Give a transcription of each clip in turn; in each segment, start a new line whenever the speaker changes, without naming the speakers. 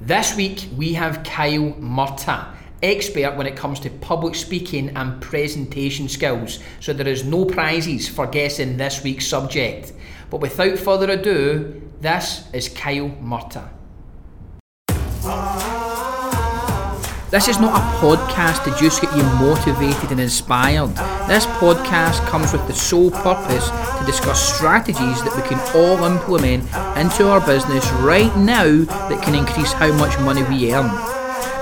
This week we have Kyle Murtagh, expert when it comes to public speaking and presentation skills. So there is no prizes for guessing this week's subject. But without further ado, this is Kyle Murtagh. This is not a podcast to just get you motivated and inspired. This podcast comes with the sole purpose to discuss strategies that we can all implement into our business right now that can increase how much money we earn.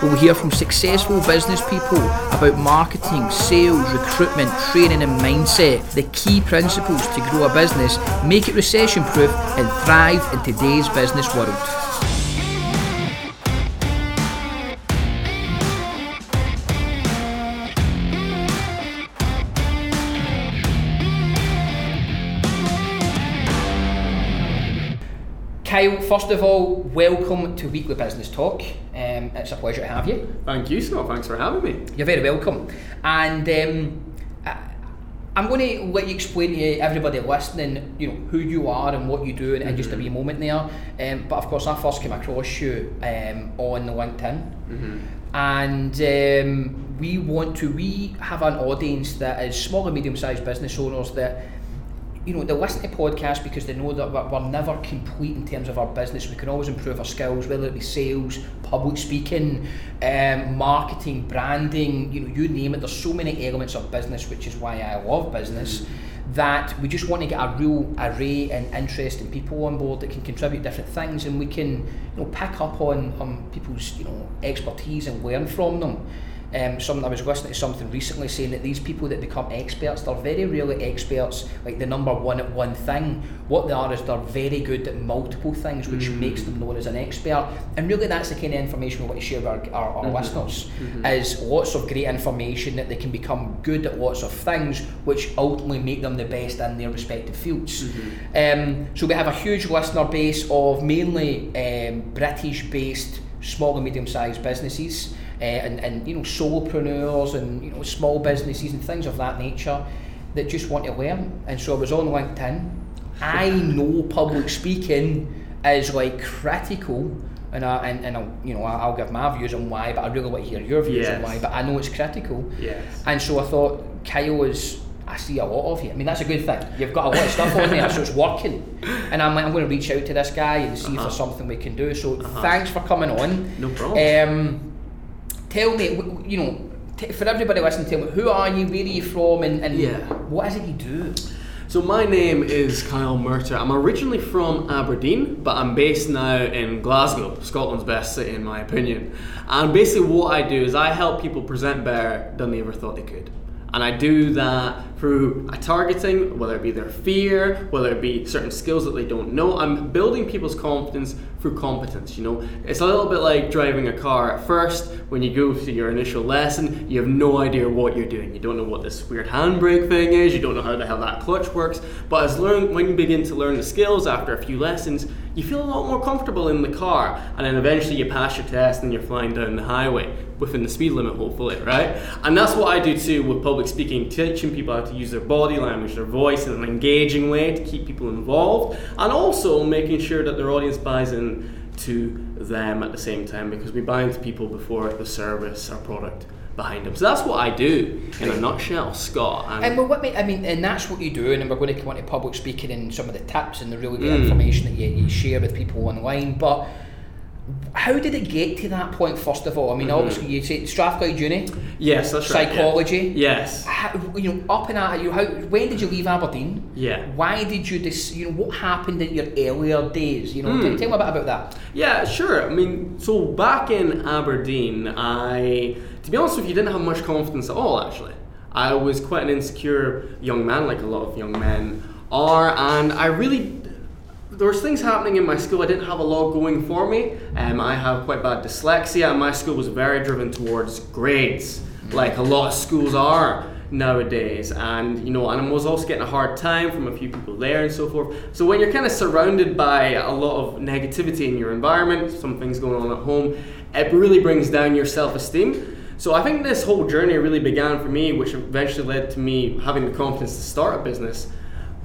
We will hear from successful business people about marketing, sales, recruitment, training, and mindset, the key principles to grow a business, make it recession proof, and thrive in today's business world. Kyle, first of all, welcome to Weekly Business Talk. Um, it's a pleasure to have you.
Thank you, Scott. Thanks for having me.
You're very welcome. And um, I, I'm going to let you explain to everybody listening, you know, who you are and what you do, and, mm-hmm. just a wee moment there. Um, but of course, I first came across you um, on LinkedIn, mm-hmm. and um, we want to we have an audience that is small and medium-sized business owners that you know, they listen to podcasts because they know that we're never complete in terms of our business. We can always improve our skills, whether it be sales, public speaking, um, marketing, branding, you know, you name it. There's so many elements of business, which is why I love business. That we just want to get a real array and interest interesting people on board that can contribute different things, and we can, you know, pick up on people's, you know, expertise and learn from them. Um, some I was listening to something recently saying that these people that become experts, they're very rarely experts like the number one at one thing. What they are is they're very good at multiple things, which mm. makes them known as an expert. And really, that's the kind of information we want to share with our, our, our mm-hmm. listeners. Mm-hmm. Is lots of great information that they can become good at lots of things, which ultimately make them the best in their respective fields. Mm-hmm. Um, so we have a huge listener base of mainly um, British-based small and medium-sized businesses uh, and, and you know solopreneurs and you know small businesses and things of that nature that just want to learn. And so I was on LinkedIn. I know public speaking is like critical. And, I, and, and I'll, you know, I'll give my views on why, but I really want to hear your views yes. on why. But I know it's critical.
Yes.
And so I thought Kyle is I see a lot of you. I mean, that's a good thing. You've got a lot of stuff on there, so it's working. And I'm like, I'm going to reach out to this guy and see uh-huh. if there's something we can do. So uh-huh. thanks for coming on.
No problem. Um,
tell me, you know, t- for everybody listening, tell me who are you, where are you from, and, and
yeah.
what is it you do?
So my name is Kyle Murtagh. I'm originally from Aberdeen, but I'm based now in Glasgow, Scotland's best city in my opinion. And basically what I do is I help people present better than they ever thought they could. And I do that through a targeting, whether it be their fear, whether it be certain skills that they don't know. I'm building people's confidence through competence. You know, it's a little bit like driving a car. At first, when you go through your initial lesson, you have no idea what you're doing. You don't know what this weird handbrake thing is. You don't know how the hell that clutch works. But as learn, when you begin to learn the skills after a few lessons, you feel a lot more comfortable in the car, and then eventually you pass your test and you're flying down the highway within the speed limit, hopefully, right? And that's what I do too with public speaking, teaching people how to use their body language, their voice in an engaging way to keep people involved, and also making sure that their audience buys in to them at the same time because we buy into people before the service or product behind them. So that's what I do in a nutshell, Scott.
And, and well, what I mean, and that's what you do. And we're going to come on to public speaking and some of the tips and the really good mm. information that you, you share with people online. But how did it get to that point first of all? I mean, mm-hmm. obviously you say Strathclyde Uni.
Yes, that's
psychology.
Right, yeah. Yes.
How, you know, up and at you. How? When did you leave Aberdeen?
Yeah.
Why did you? Dis, you know, what happened in your earlier days? You know, mm. tell, tell me a bit about that.
Yeah, sure. I mean, so back in Aberdeen, I, to be honest with you, didn't have much confidence at all. Actually, I was quite an insecure young man, like a lot of young men are, and I really there was things happening in my school. I didn't have a lot going for me. Um, I have quite bad dyslexia, and my school was very driven towards grades, like a lot of schools are nowadays. And you know, and I was also getting a hard time from a few people there and so forth. So when you're kind of surrounded by a lot of negativity in your environment, some things going on at home, it really brings down your self-esteem. So I think this whole journey really began for me, which eventually led to me having the confidence to start a business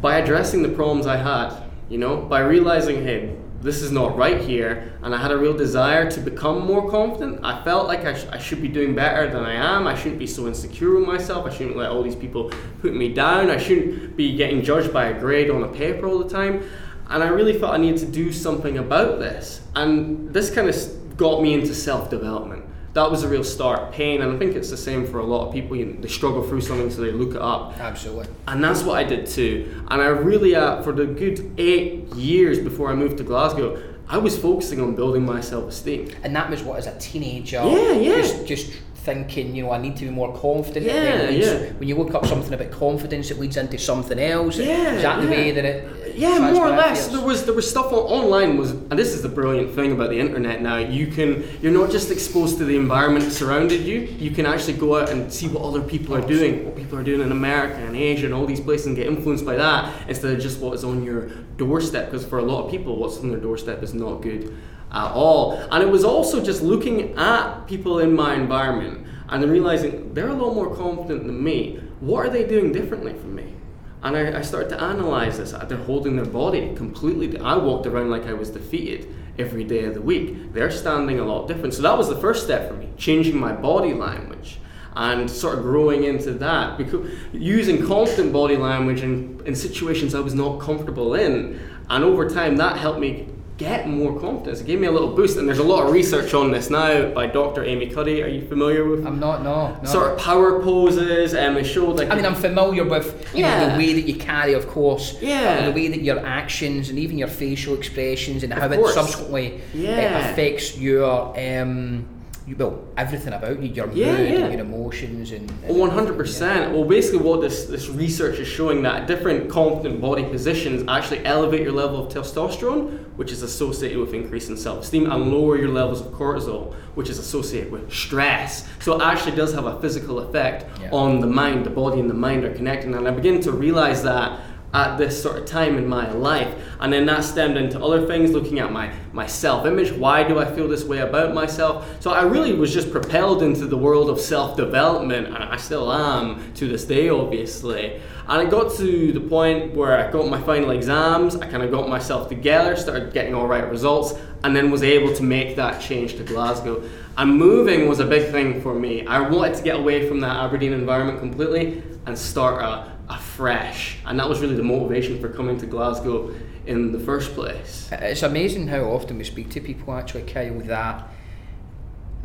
by addressing the problems I had you know, by realizing, hey, this is not right here. And I had a real desire to become more confident. I felt like I, sh- I should be doing better than I am. I shouldn't be so insecure with myself. I shouldn't let all these people put me down. I shouldn't be getting judged by a grade on a paper all the time. And I really felt I needed to do something about this. And this kind of got me into self development that was a real start. Pain and i think it's the same for a lot of people you know, they struggle through something so they look it up.
Absolutely.
And that's what i did too. And i really uh, for the good eight years before i moved to glasgow i was focusing on building my self-esteem.
And that was what as a teenager?
Yeah yeah.
Just, just thinking, you know, I need to be more confident.
Yeah,
leads,
yeah.
When you look up something about confidence, it leads into something else.
Yeah,
is that the
yeah.
way that it?
Yeah, more or less. There was there was stuff on, online was, and this is the brilliant thing about the internet now. You can you're not just exposed to the environment that surrounded you. You can actually go out and see what other people are doing, what people are doing in America and Asia and all these places, and get influenced by that instead of just what is on your doorstep. Because for a lot of people, what's on their doorstep is not good at all. And it was also just looking at people in my environment and realizing they're a lot more confident than me. What are they doing differently from me? And I, I started to analyze this. Uh, they're holding their body completely. I walked around like I was defeated every day of the week. They're standing a lot different. So that was the first step for me, changing my body language and sort of growing into that. Because using confident body language in, in situations I was not comfortable in. And over time, that helped me get more confidence. It gave me a little boost, and there's a lot of research on this now by Dr. Amy Cuddy. Are you familiar with?
I'm not. No. no.
Sort of power poses, and showed like.
I mean, I'm familiar with you
Yeah.
know the way that you carry, of course.
Yeah.
the way that your actions and even your facial expressions and how it
course.
subsequently uh,
Yeah.
affects your um, you, well, everything about you, your
Yeah,
mood
yeah.
and your emotions and. and
One hundred percent. Well, basically, what this this research is showing that different confident body positions actually elevate your level of testosterone, which is associated with increasing self-esteem, and lower your levels of cortisol, which is associated with stress. So it actually does have a physical effect
Yeah.
on the mind. The body and the mind are connected, and I begin to realize that at this sort of time in my life. And then that stemmed into other things looking at my my self-image. Why do i feel this way about myself? So i really was just propelled into the world of self-development and i still am to this day obviously. And I got to the point where i got my final exams. I kind of got myself together started getting all right results and then was able to make that change to glasgow. And moving was a big thing for me. I wanted to get away from that aberdeen environment completely and start a afresh. And that was really the motivation for coming to Glasgow in the first place.
It's amazing how often we speak to people actually, Kyle, that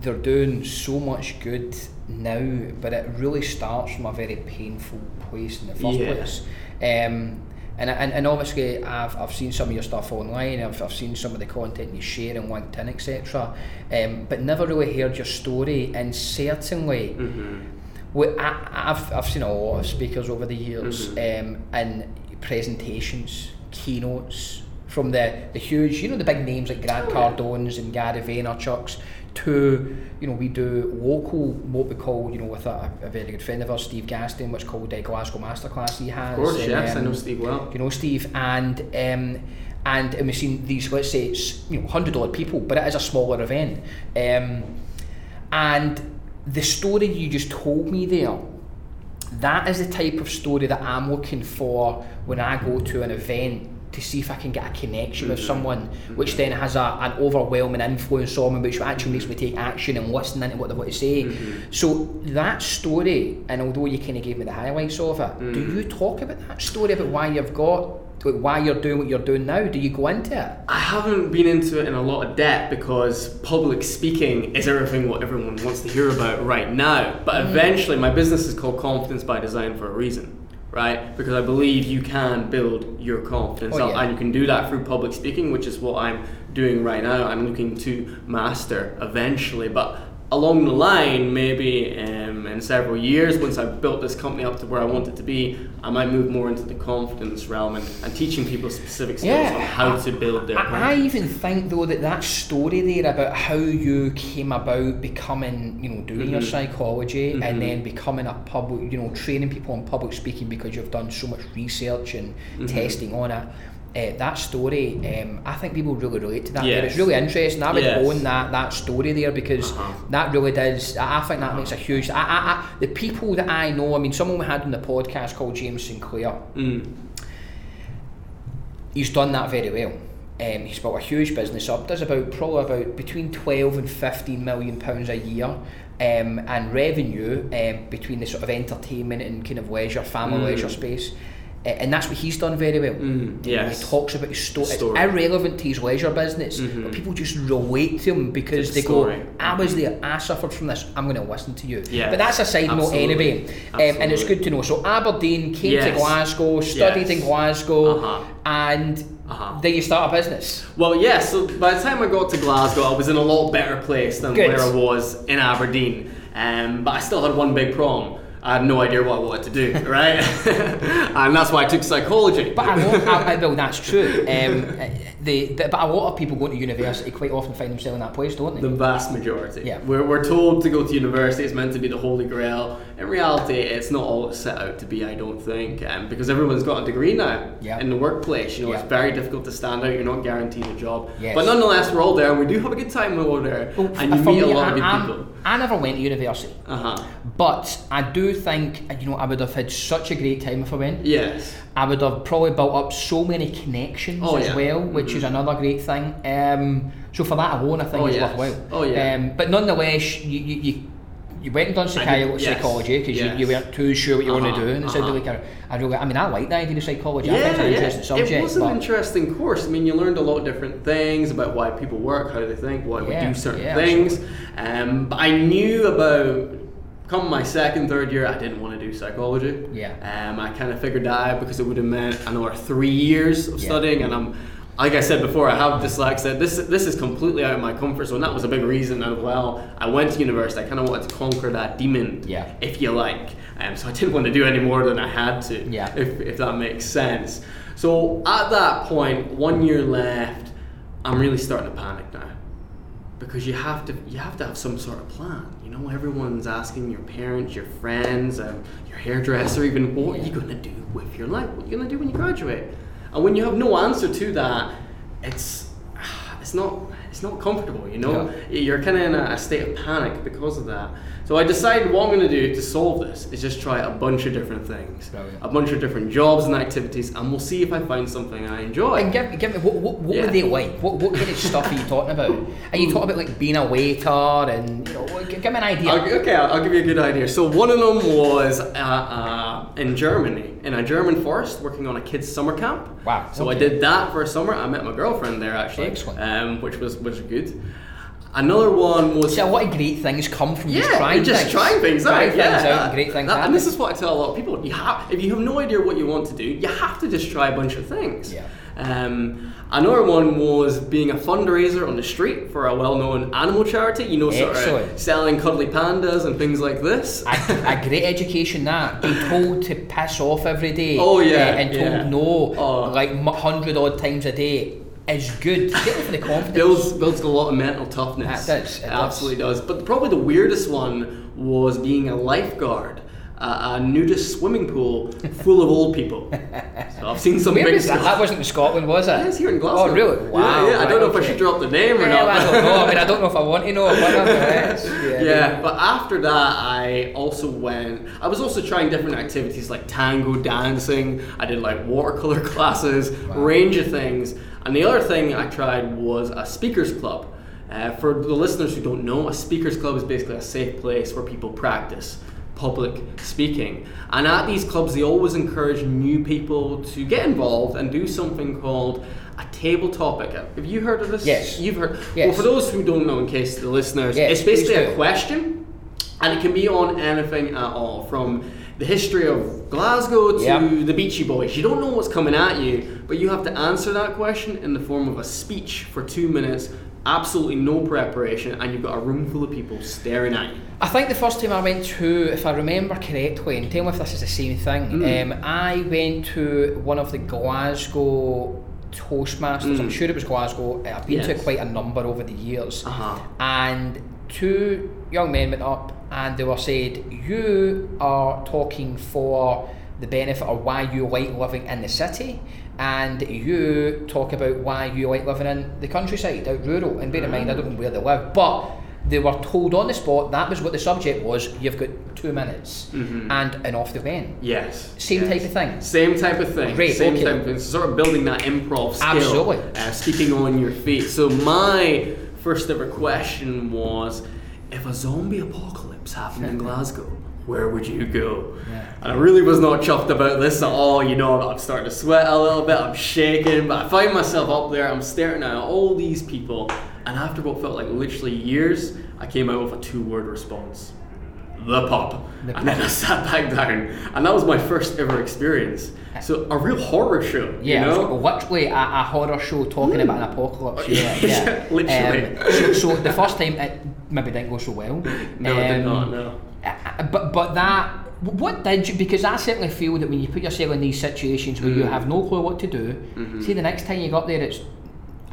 they're doing so much good now, but it really starts from a very painful place in the first
Yeah.
place. Um, and, and, and obviously, I've, I've seen some of your stuff online, I've, I've seen some of the content you share on LinkedIn, etc. Um, but never really heard your story, and certainly.
Mm-hmm.
Well, I, I've, I've seen a lot of speakers over the years
Mm-hmm.
um, and presentations, keynotes from the, the huge, you know, the big names like Grant
Oh, yeah.
Cardone's and Gary Vaynerchuk's to, you know, we do local, what we call, you know, with a, a very good friend of ours, Steve Gaston, what's called the Glasgow Masterclass he has.
Of course,
and,
yes, I
um,
know Steve well.
you know Steve and um, and, and we've seen these let's say it's you know hundred odd people but it is a smaller event um, and the story you just told me there that is the type of story that I'm looking for when I go to an event to see if I can get a connection with mm-hmm. someone mm-hmm. which then has a, an overwhelming influence on me which actually makes me take action and listen into what they want to say. Mm-hmm. So that story and although you kind of gave me the highlights of it do mm. you talk about that story about why you've got like why you're doing what you're doing now do you go into it
I haven't been into it in a lot of depth because public speaking is everything what everyone wants to hear about right now. But
Mm.
eventually, my business is called Confidence by Design for a reason, right? Because I believe you can build your confidence
Oh, yeah.
and you can do that through public speaking, which is what I'm doing right now. I'm looking to master eventually, but along the line, maybe um, in several years, once I've built this company up to where I want it to be, I might move more into the confidence realm and, and teaching people specific skills
Yeah.
on how to build their
I, I even think though that that story there about how you came about becoming, you know, doing your
Mhm.
psychology
Mhm.
and then becoming a public, you know, training people on public speaking because you've done so much research and
Mhm.
testing on it. Uh, that story, um, I think people really relate to that. there. It's really interesting. I would
Yes.
own that that story there because
Uh-huh.
that really does. I I think that makes a huge. I, I, I, the people that I know, I mean, someone we had on the podcast called James Sinclair
Mm.
he's done that very well. Um, he's built a huge business up. Does about probably about between twelve and fifteen million pounds a year, um, and revenue um, between the sort of entertainment and kind of leisure, family
Mm.
leisure space. And that's what he's done very well.
Mm, yes.
He talks about his sto-
Story.
It's irrelevant to his leisure business,
Mhm.
but people just relate to him because
It's
they
story.
go, I was there, I suffered from this, I'm going to listen to you.
Yes,
But that's a side note anyway. Um, and it's good to know. So Aberdeen came to Glasgow, studied
Yes.
in Glasgow,
Uh-huh.
and
Uh-huh.
then you start a business.
Well, yeah, so by the time I got to Glasgow, I was in a lot better place than
Good.
where I was in Aberdeen. Um, but I still had one big problem. I had no idea what I wanted to do, right? and that's why I took psychology.
But I, know, I, well, that's true. Um, the, the, but a lot of people going to university quite often find themselves in that place, don't they?
The vast majority.
Yeah.
We're, we're told to go to university, it's meant to be the holy grail. In reality, it's not all it's set out to be, I don't think. Um, because everyone's got a degree now
Yeah.
in the workplace. You know,
Yeah.
it's very difficult to stand out, you're not guaranteed a job.
Yes.
But nonetheless, we're all there and we do have a good time when we're there.
Well,
and you meet a lot of good
I'm-
people.
I never went to university,
Uh huh.
but I do think you know I would have had such a great time if I went.
Yes.
I would have probably built up so many connections
Oh,
as
yeah.
well, which is another great thing. Um, so for that alone, I think
Oh,
it's
yes.
worthwhile.
Oh, yeah.
Um, but nonetheless, you, you, you you went and done psychi-
did,
psychology because
yes.
you, you weren't too sure what you want
Uh-huh,
to do, and it sounded
uh-huh.
like a, a really, I mean, I like the idea of psychology. I think
Yeah,
it's an
yeah.
interesting subject.
It was an interesting course. I mean, you learned a lot of different things about why people work, how they think, why
Yeah,
we do certain
yeah,
things. Um, but I knew about. Come my second, third year, I didn't want to do psychology.
Yeah.
Um, I kind of figured that out because it would have meant another three years of
Yeah.
studying, and I'm, like I said before, I have dyslexia. This this is completely out of my comfort zone. That was a big reason as well. I went to university. I kind of wanted to conquer that demon,
Yeah.
if you like. Um, so I didn't want to do any more than I had to
Yeah.
if, if that makes sense. So at that point, one year left, I'm really starting to panic now. Because you have to you have to have some sort of plan. You know, everyone's asking your parents, your friends, um, your hairdresser, even what are you gonna do with your life? What are you gonna do when you graduate? And when you have no answer to that, it's it's not it's not comfortable, you know? You're kinda in a, a state of panic because of that. So I decided what I'm gonna do to solve this is just try a bunch of different things.
Brilliant.
A bunch of different jobs and activities and we'll see if I find something I enjoy.
And give, give me what, what, what
Yeah.
were they like? What, what kind of stuff are you talking about? Are you talking about like being a waiter and you know? Give me an idea.
I'll, okay, I'll, I'll give you a good idea. So one of them was uh, uh, in Germany, in a German forest, working on a kids' summer camp.
Wow,
So I did that for a summer. I met my girlfriend there actually, um, which was was good. Another one was
See, a lot of great things come from just
yeah,
trying
just
things.
trying things
trying
out.
things out great things
That- and this is what I tell a lot of people: you have, if you have no idea what you want to do, you have to just try a bunch of things.
Yeah.
Um, another one was being a fundraiser on the street for a well-known animal charity. You know, sort
Excellent.
of selling cuddly pandas and things like this.
a, a great education that being told to piss off every day
Oh, yeah,
uh, and told
yeah.
no
Oh.
like hundred odd times a day is good particularly for the confidence
builds builds a lot of mental toughness.
It does, it does.
absolutely does. But probably the weirdest one was being a lifeguard. at a nudist swimming pool full of old people. So I've seen some
Where
big
was that?
stuff.
That wasn't in Scotland, was it?
It's here in Glasgow.
Oh, really? Wow.
Yeah, yeah. I don't know if I should drop the name or not.
I don't know. I mean, I don't know if I want to know. Yeah.
yeah, but after that, I also went. I was also trying different activities like tango dancing. I did like watercolor classes, range of things. And the other thing I tried was a speakers club. Uh, for the listeners who don't know, a speakers club is basically a safe place where people practice public speaking. And at these clubs, they always encourage new people to get involved and do something called a table topic. Have you heard of this?
Yes.
You've heard.
Yes.
Well, for those who don't know, in case the listeners,
Yes,
it's basically a question, and it can be on anything at all, from the history of Glasgow to
Yep.
the Beachy Boys. You don't know what's coming at you, but you have to answer that question in the form of a speech for two minutes. Absolutely no preparation, and you've got a room full of people staring at you.
I think the first time I went to, if I remember correctly, and tell me if this is the same thing,
Mm.
um, I went to one of the Glasgow Toastmasters. I'm
Mm.
sure it was Glasgow. I've been to quite a number over the years.
Uh-huh.
And two young men went up and they were said, You are talking for the benefit of why you like living in the city, and you talk about why you like living in the countryside, out rural. And bear in mind, I don't know where they live, but they were told on the spot that was what the subject was. You've got two minutes,
Mhm.
and and off they went.
Yes.
Same
yes.
type of thing.
Same type of thing.
Great,
Same
okay.
type of thing. So sort of building that improv skill.
Absolutely.
Uh, speaking on your feet. So my first ever question was, if a zombie apocalypse happened in Glasgow, where would you go?
Yeah.
And I really was not chuffed about this at all. You know, I'm starting to sweat a little bit. I'm shaking, but I find myself up there. I'm staring at all these people, and after what felt like literally years, I came out with a two-word response the pop.
The
and then I sat back down, and that was my first ever experience. So a real horror show,
Yeah,
you know?
literally a, a horror show talking about an apocalypse. Yeah, yeah.
Literally.
Um, so, so the first time it maybe didn't go so well.
No, it did
Um,
not. No.
Uh, But but that what did you? Because I certainly feel that when you put yourself in these situations where you
Mm.
have no clue what to do,
Mhm.
see the next time you got there, it's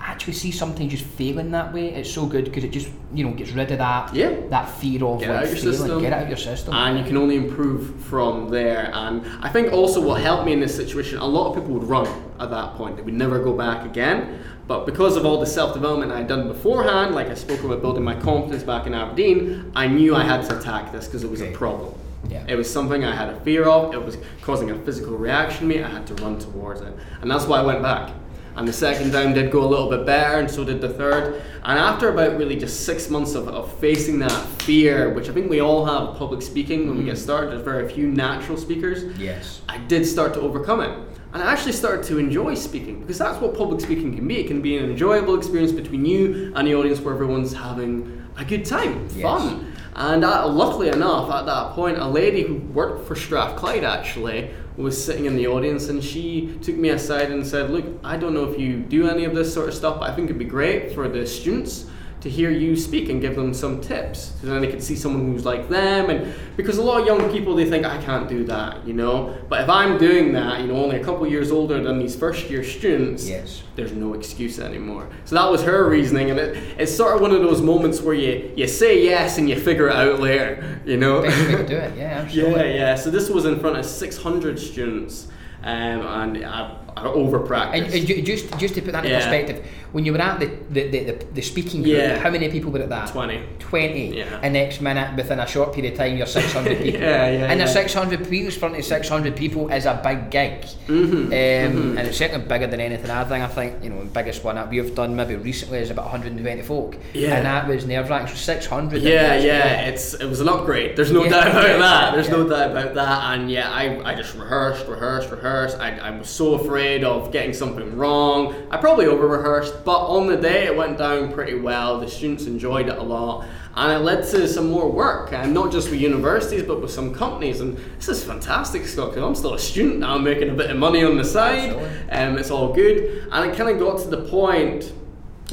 actually see something just failing that way. It's so good because it just you know gets rid of that
Yeah.
that fear of
Get
like
out your
failing,
system.
get out of your system.
and you can only improve from there. And I think also what helped me in this situation, a lot of people would run at that point. They would never go back again. But because of all the self development I had done beforehand, like I spoke about building my confidence back in Aberdeen, I knew I had to attack this because it was
Okay.
a problem.
Yeah.
It was something I had a fear of. It was causing a physical reaction to me. I had to run towards it, and that's why I went back. And the second time did go a little bit better, and so did the third. And after about really just six months of, of facing that fear, which I think we all have public speaking when we get started, there's very few natural speakers.
yes.
I did start to overcome it. And I actually started to enjoy speaking because that's what public speaking can be. It can be an enjoyable experience between you and the audience where everyone's having a good time,
Yes.
fun. And uh, luckily enough, at that point, a lady who worked for Strathclyde actually was sitting in the audience and she took me aside and said, Look, I don't know if you do any of this sort of stuff, but I think it'd be great for the students to hear you speak and give them some tips. So then they could see someone who's like them. And because a lot of young people, they think, I can't do that, you know? But if I'm doing that, you know, only a couple years older than these first year students,
Yes.
there's no excuse anymore. So that was her reasoning, and it, it's sort of one of those moments where you, you say yes and you figure it out later, you know?
To do it. Yeah,
yeah, yeah. So this was in front of 600 students, um, and I, I over
And,
practiced.
and just just to put that in
Yeah.
perspective, when you were at the the, the, the, speaking group,
Yeah.
how many people were at that?
20.
20.
Yeah.
And next minute, within a short period of time, you're 600 people.
Yeah, yeah,
And
yeah.
the 600 people, in front of 600 people is a big gig.
Mhm,
Um,
mhm.
And it's certainly bigger than anything I think. I think, you know, the biggest one that we've done maybe recently is about 120 folk.
Yeah.
And that was nerve wracking. So 600.
Yeah, yeah, it's it was an upgrade. There's no doubt about that. There's no doubt about that. And yeah, I, I just rehearsed, rehearsed, rehearsed. I, I was so afraid of getting something wrong. I probably over rehearsed, but on the day it went down pretty well. The students enjoyed it a lot. And it led to some more work, and not just with universities, but with some companies. And this is fantastic, Scott, because I'm still a student now, I'm making a bit of money on the side.
and
Um, it's all good. And it kind of got to the point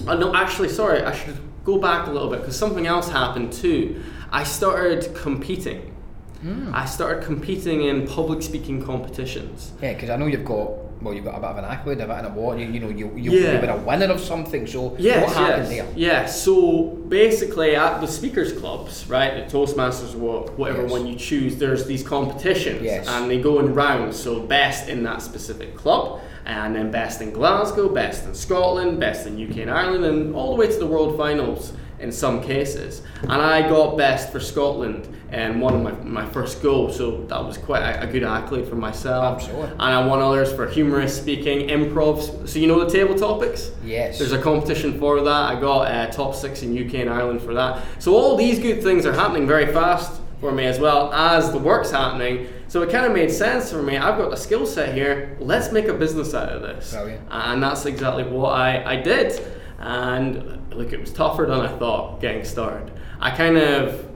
Oh, no, actually, sorry, I should go back a little bit because something else happened too. I started competing.
Hmm.
I started competing in public speaking competitions.
Yeah, because I know you've got, well, you've got a bit of an accolade, a bit of an award. You, you know, you, you,
Yeah.
you were a winner of something. So
Yes,
what happened
yes,
there?
Yeah, so basically at the speakers clubs, right, the Toastmasters whatever
Yes.
one you choose, there's these competitions
Yes.
and they go in rounds. So best in that specific club, and then best in Glasgow, best in Scotland, best in UK and Ireland, and all the way to the world finals in some cases. And I got best for Scotland and won my, my first go, so that was quite a, a good accolade for myself.
Absolutely.
And I won others for humorous speaking, improv. So you know the table topics?
Yes.
There's a competition for that. I got uh, top six in UK and Ireland for that. So all these good things are happening very fast for me as well as the work's happening. So it kind of made sense for me. I've got the skill set here. Let's make a business out of this.
Brilliant.
And that's exactly what I, I did. And look, it was tougher than I thought getting started. I kind of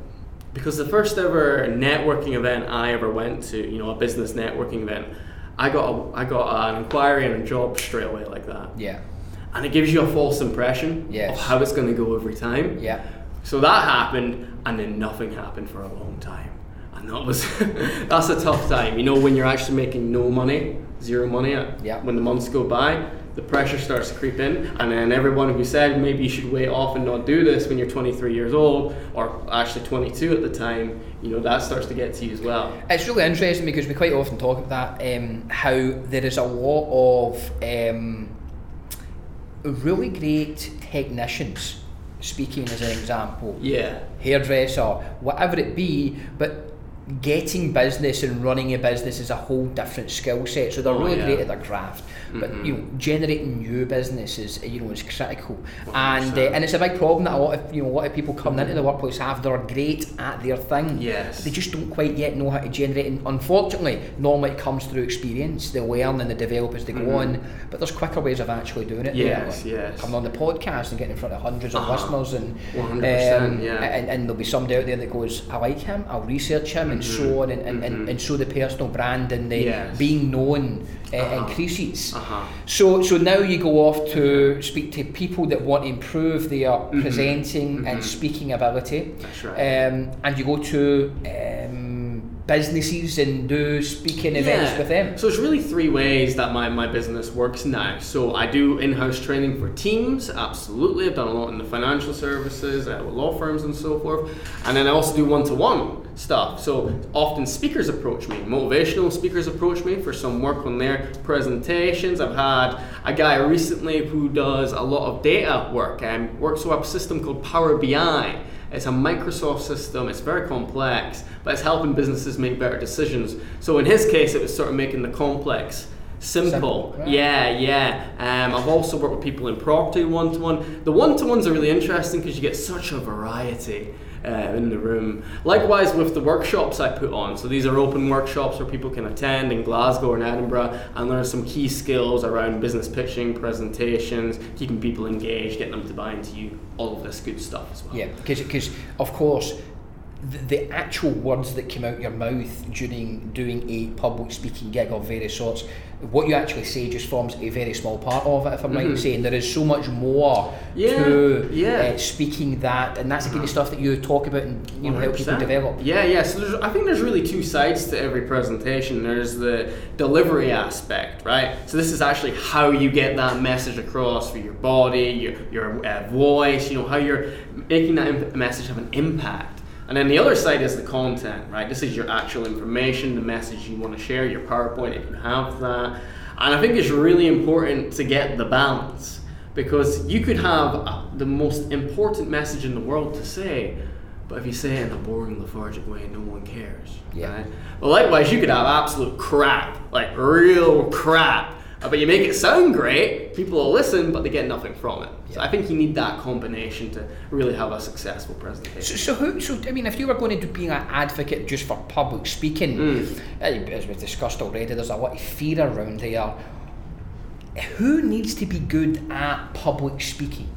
because the first ever networking event I ever went to, you know, a business networking event, I got a, I got an inquiry and a job straight away like that
Yeah.
and it gives you a false impression
Yes.
of how it's going to go every time.
Yeah.
So that happened, and then nothing happened for a long time, and that was that's a tough time. You know, when you're actually making no money, zero money,
Yeah.
when the months go by, the pressure starts to creep in, and then everyone who said maybe you should wait off and not do this when you're 23 years old, or actually 22 at the time, you know, that starts to get to you as well.
It's really interesting because we quite often talk about that, um, how there is a lot of um, really great technicians speaking as an example,
Yeah.
hairdresser, whatever it be, but getting business and running a business is a whole different skill set. So they're
Oh,
really
yeah.
great at their craft, but
Mhm.
you know, generating new business is you know is critical, and uh,
100%.
and it's a big problem that a lot of you know a lot of people coming into the workplace have. They're great at their thing.
Yes.
They just don't quite yet know how to generate. And unfortunately, normally it comes through experience. They learn and they develop as they go
Mhm.
on. But there's quicker ways of actually doing it.
Yes,
there.
yes.
Coming on the podcast and getting in front of hundreds of
Uh-huh.
listeners and
100%,
um,
yeah.
and, and there'll be somebody out there that goes, I like him, I'll research him, and so on, and, and, and, and so the personal brand and the
Yes.
being known uh,
Uh-huh.
increases.
Uh-huh.
So, so now you go off to speak to people that want to improve their presenting and
mhm.
speaking ability.
Right.
Um, and you go to um, businesses and do speaking events with them.
So it's really three ways that my, my business works now. So I do in-house training for teams, absolutely. I've done a lot in the financial services, uh, with law firms and so forth. And then I also do one-to-one stuff. So often speakers approach me, motivational speakers approach me for some work on their presentations. I've had a guy recently who does a lot of data work and works with a system called Power BI. It's a Microsoft system, it's very complex, but it's helping businesses make better decisions. So in his case, it was sort of making the complex simple.
Simple, right.
Yeah, yeah. Um, I've also worked with people in property one to one. The one to ones are really interesting because you get such a variety. Uh, in the room. Likewise with the workshops I put on. So these are open workshops where people can attend in Glasgow in Edinburgh and learn some key skills around business pitching, presentations, keeping people engaged, getting them to buy into you, all of this good stuff as well.
Yeah, because of course, the, the actual words that came out your mouth during doing a public speaking gig of various sorts, what you actually say just forms a very small part of it. If I'm right in saying there is so much more
Yeah,
to
yeah.
Uh, speaking that, and that's the kind of stuff that you talk about and you know help people develop.
Yeah, yeah. So there's, I think there's really two sides to every presentation. There's the delivery aspect, right? So this is actually how you get that message across for your body, your your uh, voice. You know how you're making that imp- message have an impact. And then the other side is the content, right? This is your actual information, the message you want to share, your PowerPoint if you have that. And I think it's really important to get the balance because you could have uh, the most important message in the world to say, but if you say it in a boring, lethargic way, no one cares.
Yeah.
Right? Well, likewise, you could have absolute crap, like real crap, but you make it sound great, people will listen, but they get nothing from it. So I think you need that combination to really have a successful presentation.
So, so who? So I mean, if you were going to be an advocate just for public speaking,
Mm.
uh, as we've discussed already, there's a lot of fear around here. Who needs to be good at public speaking?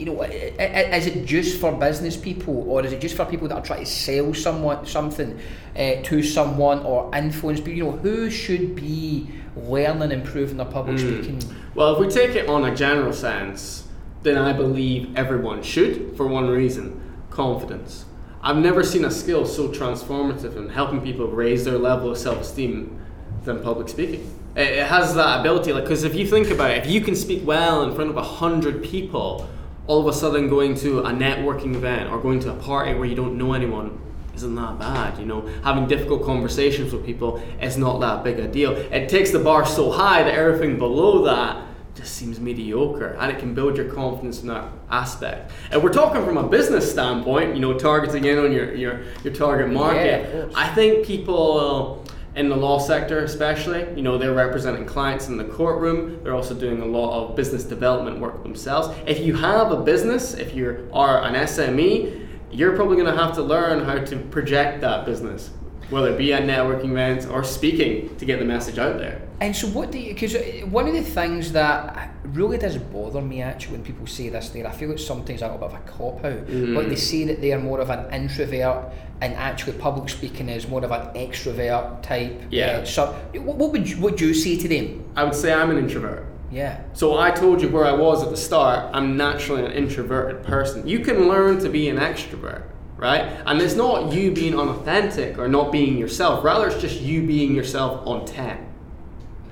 You know, is it just for business people, or is it just for people that are trying to sell someone something uh, to someone or influence people? You know, who should be learning and improving their public
Mm.
speaking?
Well, if we take it on a general sense, then I believe everyone should for one reason confidence. I've never seen a skill so transformative in helping people raise their level of self esteem than public speaking. It, it has that ability, like, because if you think about it, if you can speak well in front of a hundred people, all of a sudden going to a networking event or going to a party where you don't know anyone isn't that bad, you know. Having difficult conversations with people is not that big a deal. It takes the bar so high that everything below that just seems mediocre and it can build your confidence in that aspect. And we're talking from a business standpoint, you know, targeting in on your, your, your target market.
Yeah.
I think people in the law sector especially, you know, they're representing clients in the courtroom. They're also doing a lot of business development work themselves. If you have a business, if you are an SME, you're probably going to have to learn how to project that business, whether it be at networking events or speaking to get the message out there.
And so, what do you? Because one of the things that really does bother me actually when people say this, there, I feel it's sometimes a little bit of a cop out.
Mm.
But they say that they are more of an introvert, and actually public speaking is more of an extrovert type.
Yeah.
Uh, so, what what would you, what would you say to them?
I would say I'm an introvert.
Yeah.
So I told you where I was at the start. I'm naturally an introverted person. You can learn to be an extrovert, right? And it's not you being unauthentic or not being yourself. Rather, it's just you being yourself on 10.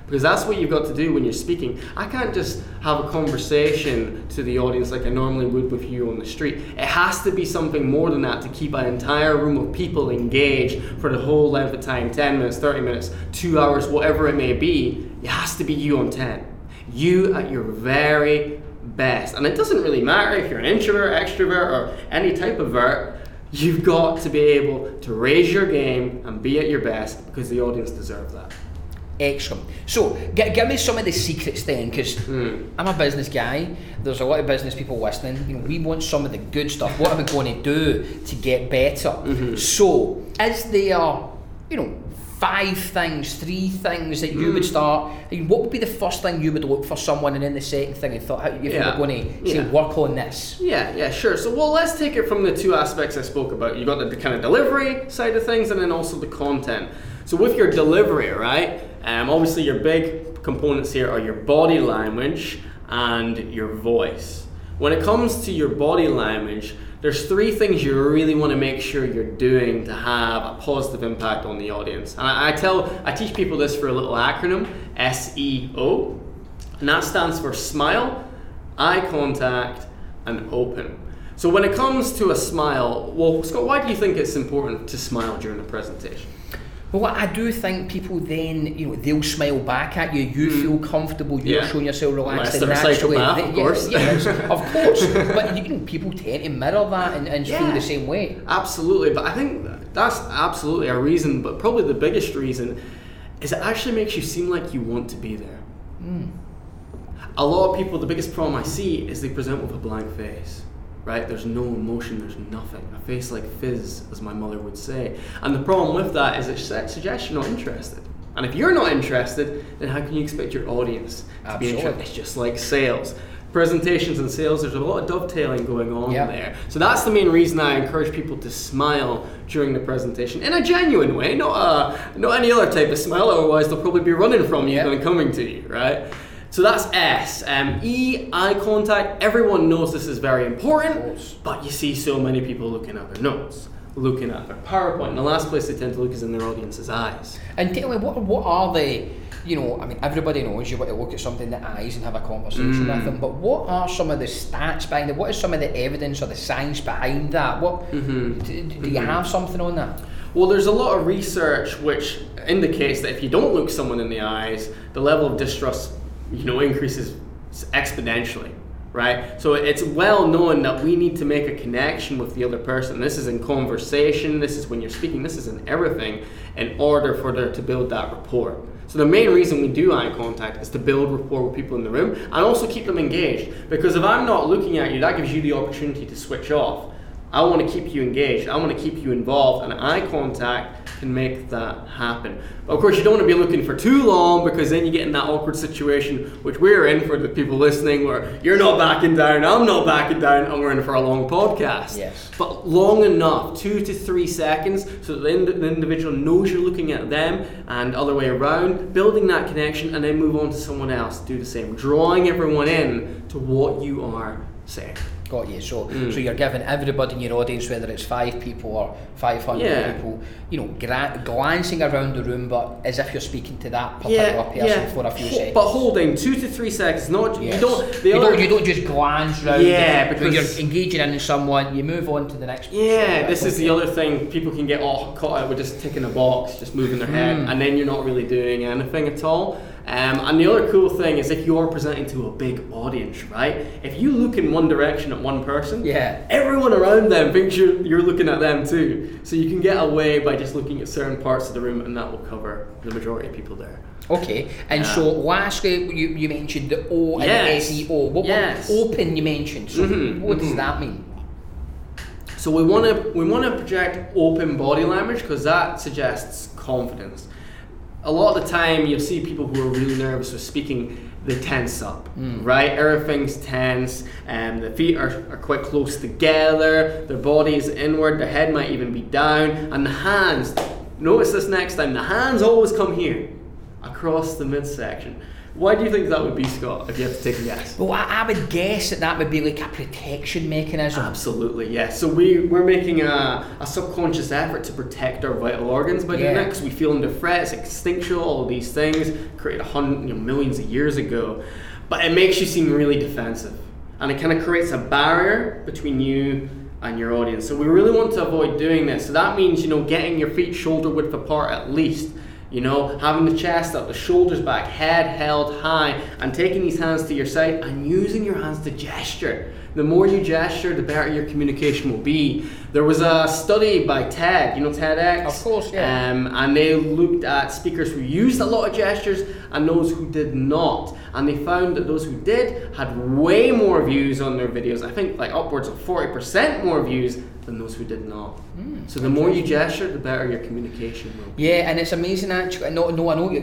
Because that's what you've got to do when you're speaking. I can't just have a conversation to the audience like I normally would with you on the street. It has to be something more than that to keep an entire room of people engaged for the whole length of time 10 minutes, 30 minutes, two hours, whatever it may be. It has to be you on 10. You at your very best. And it doesn't really matter if you're an introvert, extrovert, or any type of vert. You've got to be able to raise your game and be at your best because the audience deserves that.
Excellent. So, g- give me some of the secrets then, because
Hmm.
I'm a business guy. There's a lot of business people listening. You know, we want some of the good stuff. What are we going to do to get better?
Mm-hmm.
So, is there, you know, five things, three things that you would
Hmm.
start? I mean, what would be the first thing you would look for someone, and then the second thing, and thought, how, if you
Yeah.
were going to say,
Yeah.
work on this?
Yeah, yeah, sure. So, well, let's take it from the two aspects I spoke about. You got the, the kind of delivery side of things, and then also the content. So, with your delivery, right? Um, obviously, your big components here are your body language and your voice. When it comes to your body language, there's three things you really want to make sure you're doing to have a positive impact on the audience. And I, I tell, I teach people this for a little acronym, SEO, and that stands for smile, eye contact, and open. So when it comes to a smile, well, Scott, why do you think it's important to smile during a presentation?
Well, I do think people then, you know, they'll smile back at you. You hmm. feel comfortable. You're.
Yeah.
showing yourself relaxed and naturally.
of course.
yeah, it's- of course. But you know, people tend to mirror that and, and feel the same way.
Absolutely, but I think that's absolutely a reason, but probably the biggest reason is it actually makes you seem like you want to be there. Hmm. A lot of people, the biggest problem I see is they present with a blank face, right? There's no emotion, there's nothing. A face like fizz, as my mother would say. And the problem with that is it suggests you're not interested. And if you're not interested, then how can you expect your audience to be interested? It's just like sales. Presentations and sales, there's a lot of dovetailing going on
Yeah.
there. So that's the main reason I encourage people to smile during the presentation in a genuine way, not a, not any other type of smile. Otherwise, they'll probably be running from you
Yeah.
than coming to you, right? So that's S. Um, e, eye contact. Everyone knows this is very important, but you see so many people looking at their notes, looking at their PowerPoint. And the last place they tend to look is in their audience's eyes.
And tell me, what, what are the, you know, I mean, everybody knows you want to look at something in the eyes and have a conversation
Mm.
with them, but what are some of the stats behind it? What is some of the evidence or the science behind that? What
Mm-hmm.
do, do you have something on that?
Well, there's a lot of research which indicates that if you don't look someone in the eyes, the level of distrust, you know, increases exponentially, right? So it's well known that we need to make a connection with the other person. This is in conversation, this is when you're speaking, this is in everything, in order for there to build that rapport. So the main reason we do eye contact is to build rapport with people in the room and also keep them engaged. Because if I'm not looking at you, that gives you the opportunity to switch off. I want to keep you engaged. I want to keep you involved, and eye contact can make that happen. But of course, you don't want to be looking for too long because then you get in that awkward situation, which we're in for the people listening, where you're not backing down, I'm not backing down, and we're in for a long podcast.
Yes.
But long enough, two to three seconds, so that the, ind- the individual knows you're looking at them, and other way around, building that connection, and then move on to someone else. Do the same, drawing everyone in to what you are saying.
Got you. So,
Mm.
so you're giving everybody in your audience, whether it's five people or five hundred
Yeah.
people, you know, gra- glancing around the room, but as if you're speaking to that particular person for a few
Ho-
seconds.
But holding two to three seconds, not
Yes.
you don't.
You, don't, you don't just glance round.
Yeah,
when you're engaging in someone, you move on to the next.
Yeah, this is the other thing. People can get all caught out with just ticking a box, just moving their head,
Mm.
and then you're not really doing anything at all. Um, and the other cool thing is if you are presenting to a big audience, right? If you look in one direction at one person,
Yeah.
everyone around them thinks you're, you're looking at them too. So you can get away by just looking at certain parts of the room, and that will cover the majority of people there.
Okay, and
Yeah.
so lastly, you, you mentioned the O and
Yes.
the SEO. What,
Yes.
open you mentioned? So
Mhm,
what does
mhm.
that mean?
So we want to we want to project open body language because that suggests confidence. A lot of the time, you'll see people who are really nervous with speaking. They tense up, hmm. right? Everything's tense, and the feet are, are quite close together. Their body is inward. Their head might even be down, and the hands. Notice this next time. The hands always come here, across the midsection. Why do you think that would be, Scott? If you had to take a guess.
Well, I, I would guess that that would be like a protection mechanism.
Absolutely, yes. So we, we're making a, a subconscious effort to protect our vital organs by doing
Yeah.
that because we feel under threat, it's instinctual, all of these things created a hundred, you know, millions of years ago. But it makes you seem really defensive. And it kind of creates a barrier between you and your audience. So we really want to avoid doing this. So that means, you know, getting your feet shoulder width apart at least. You know, having the chest up, the shoulders back, head held high, and taking these hands to your side and using your hands to gesture. The more you gesture, the better your communication will be. There was a study by TED, you know TEDx?
Of course, yeah.
Um, and they looked at speakers who used a lot of gestures and those who did not. And they found that those who did had way more views on their videos. I think like upwards of 40% more views than those who did not.
Mm,
so the more you gesture, the better your communication will be.
Yeah, and it's amazing actually. No, no, I know. You,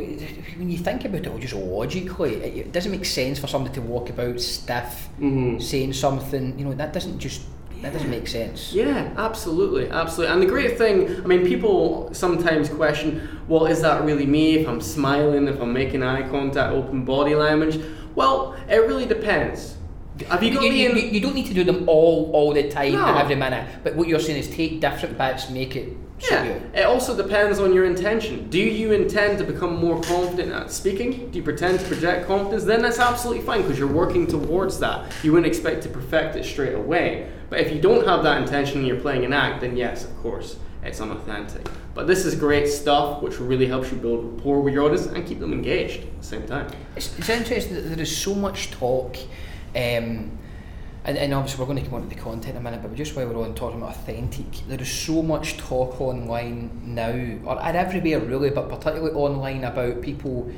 when you think about it, just logically, it, it doesn't make sense for somebody to walk about stiff,
Mhm.
saying something. You know, that doesn't just that doesn't make sense.
Yeah, absolutely, absolutely. And the great thing, I mean, people sometimes question, well, is that really me? If I'm smiling, if I'm making eye contact, open body language? Well, it really depends. Have you
You,
got
you,
me in?
you- you don't need to do them all all the time
No.
every minute. But what you're saying is take different bits, make it
Yeah,
you.
it also depends on your intention. Do you intend to become more confident at speaking? Do you pretend to project confidence? Then that's absolutely fine because you're working towards that. You wouldn't expect to perfect it straight away. But if you don't have that intention and you're playing an act, then yes, of course, it's unauthentic. But this is great stuff which really helps you build rapport with your audience and keep them engaged at the same time.
It's, it's interesting that there is so much talk, um, and, and obviously we're going to come on to the content in a minute, but just while we're on talking about authentic, there is so much talk online now, or, everywhere really, but particularly online about people.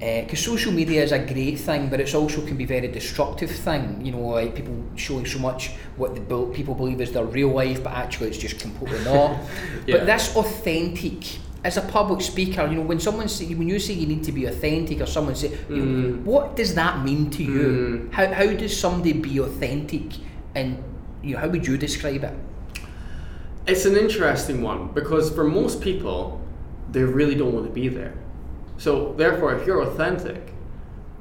Because social media is a great thing, but it's also can be a very destructive thing. You know, like people showing so much what the bel- people believe is their real life, but actually it's just completely not.
Yeah.
But this authentic as a public speaker, you know, when someone say, when you say you need to be authentic, or someone say, you know,
Mm.
what does that mean to you?
Mm.
How how does somebody be authentic, and you know, how would you describe it?
It's an interesting one because for most people, they really don't want to be there. So therefore, if you're authentic,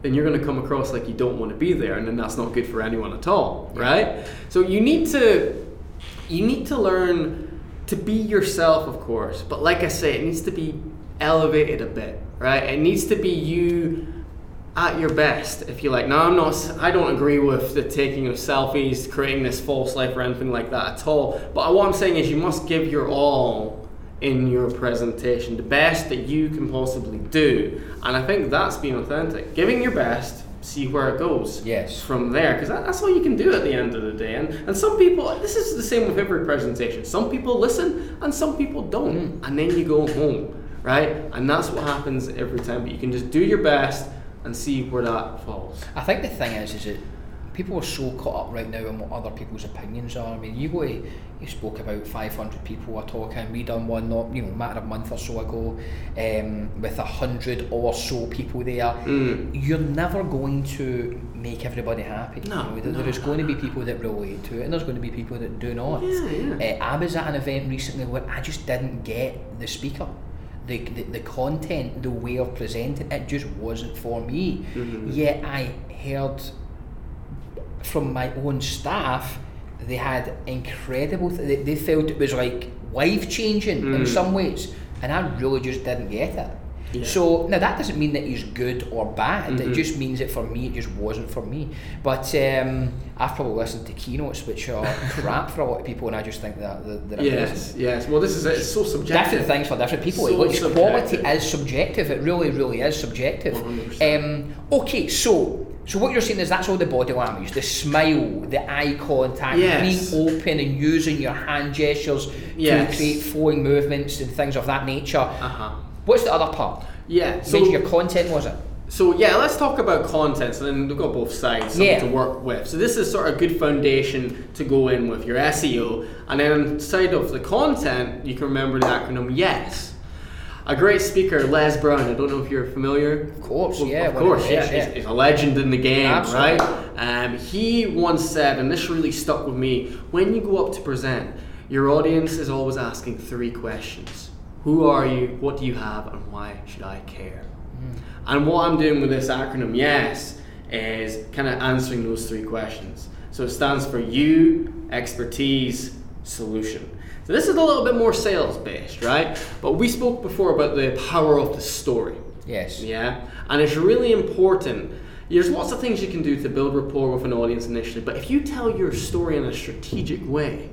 then you're going to come across like you don't want to be there, and then that's not good for anyone at all, right? So you need to you need to learn to be yourself, of course. But like I say, it needs to be elevated a bit, right? It needs to be you at your best, if you like. Now, I'm not. I don't agree with the taking of selfies, creating this false life, or anything like that at all. But what I'm saying is, you must give your all in your presentation, the best that you can possibly do. And I think that's being authentic, giving your best. See where it goes
Yes.
from there because that, that's all you can do at the end of the day. And, and some people this is the same with every presentation. Some people listen and some people don't. Mm. And then you go home right? And that's what happens every time. But you can just do your best and see where that falls.
I think the thing is, is that people are so caught up right now in what other people's opinions are. I mean, you go to, you spoke about 500 people are talking. We done one, not you know, matter of a month or so ago, um, with a hundred or so people there.
Mm.
You're never going to make everybody happy.
No,
You know, there-
no,
there is
no,
going to be people that relate to it, and there's going to be people that do not.
Yeah, yeah.
Uh, I was at an event recently where I just didn't get the speaker. The, the, the content, the way of presenting, it just wasn't for me.
Mhm.
Yet I heard from my own staff, they had incredible. Th- they, they felt it was like life changing in
Mm.
some ways, and I really just didn't get it.
Yeah.
So now that doesn't mean that he's good or bad. It
Mhm.
just means that for me, it just wasn't for me. But um, I've probably listened to keynotes which are crap for a lot of people, and I just think that they're,
yes yes well this is it. it's so subjective
different things for different people.
So
Like, quality is subjective. It really, really is subjective.
100%.
Um, okay, so so what you're saying is that's all the body language, the smile, the eye contact,
Yes.
being open and using your hand gestures
Yes.
to create flowing movements and things of that nature.
uh-huh
What's the other part?
yeah
So
so
your content was it?
So yeah, let's talk about content. So then we've got both sides
Yeah.
to work with. So this is sort of a good foundation to go in with your SEO, and then inside of the content, you can remember the acronym YES. A great speaker, Les Brown. I don't know if you're familiar.
Of course, yeah.
Of course, yeah.
best,
He's, a legend in the game,
Absolutely.
right? Um, he once said, and this really stuck with me: when you go up to present, your audience is always asking three questions: Who are you? What do you have? And why should I care? And what I'm doing with this acronym, yes, is kind of answering those three questions. So it stands for you, expertise, solution. So this is a little bit more sales based, right? But we spoke before about the power of the story.
Yes.
Yeah, and it's really important. There's lots of things you can do to build rapport with an audience initially, but if you tell your story in a strategic way,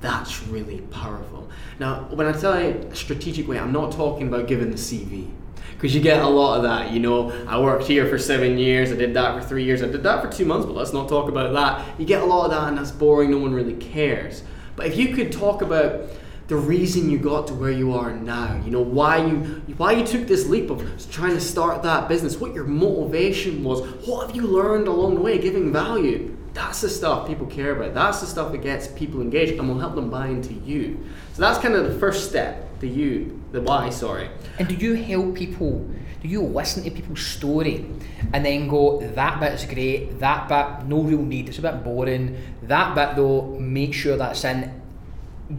That's really powerful. Now, when I tell you a strategic way, I'm not talking about giving the CV. Because you get a lot of that, you know. I worked here for seven years, I did that for three years, I did that for two months, but let's not talk about that. You get a lot of that, and that's boring, no one really cares. But if you could talk about the reason you got to where you are now, you know, why you why you took this leap of trying to start that business, what your motivation was, what have you learned along the way, giving value. That's the stuff people care about. That's the stuff that gets people engaged and will help them buy into you. So that's kind of the first step, the you, the why, sorry.
And do you help people? Do you listen to people's story and then go, that bit's great, that bit, no real need, it's a bit boring, that bit though, make sure that's in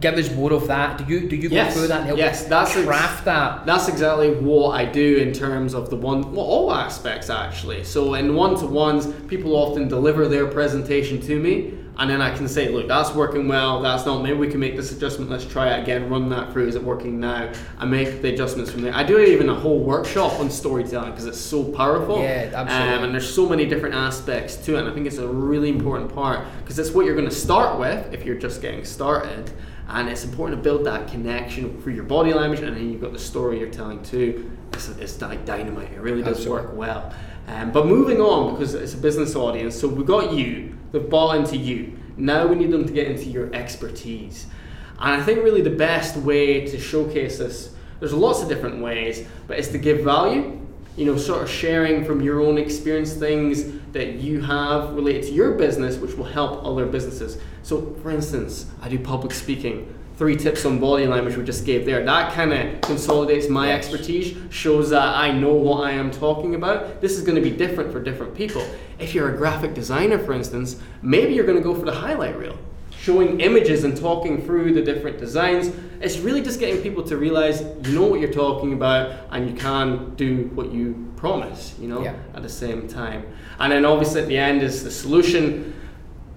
give us more of that. Do you do you
yes.
go through that and help
yes, that's
craft
ex-
that?
That's exactly what I do in terms of the one well all aspects actually. So in one to ones, people often deliver their presentation to me and then I can say, look, that's working well, that's not maybe we can make this adjustment, let's try it again, run that through, is it working now? I make the adjustments from there. I do even a whole workshop on storytelling because it's so powerful.
Yeah, absolutely.
Um, and there's so many different aspects to it, and I think it's a really important part because it's what you're going to start with if you're just getting started and it's important to build that connection through your body language and then you've got the story you're telling too it's, it's like dynamite it really does
Absolutely.
work well um, but moving on because it's a business audience so we've got you they've into you. Now we need them to get into your expertise. And i think really the best way to showcase this there's lots of different ways but it's to give value you know sort of sharing from your own experience things that you have related to your business which will help other businesses. So for instance i do public speaking three tips on body language we just gave there that kind of consolidates my expertise shows that i know what i am talking about this is going to be different for different people if you're a graphic designer for instance maybe you're going to go for the highlight reel showing images and talking through the different designs. It's really just getting people to realize you know what you're talking about and you can do what you promise, you know,
Yeah.
at the same time. And then obviously at the end is the solution.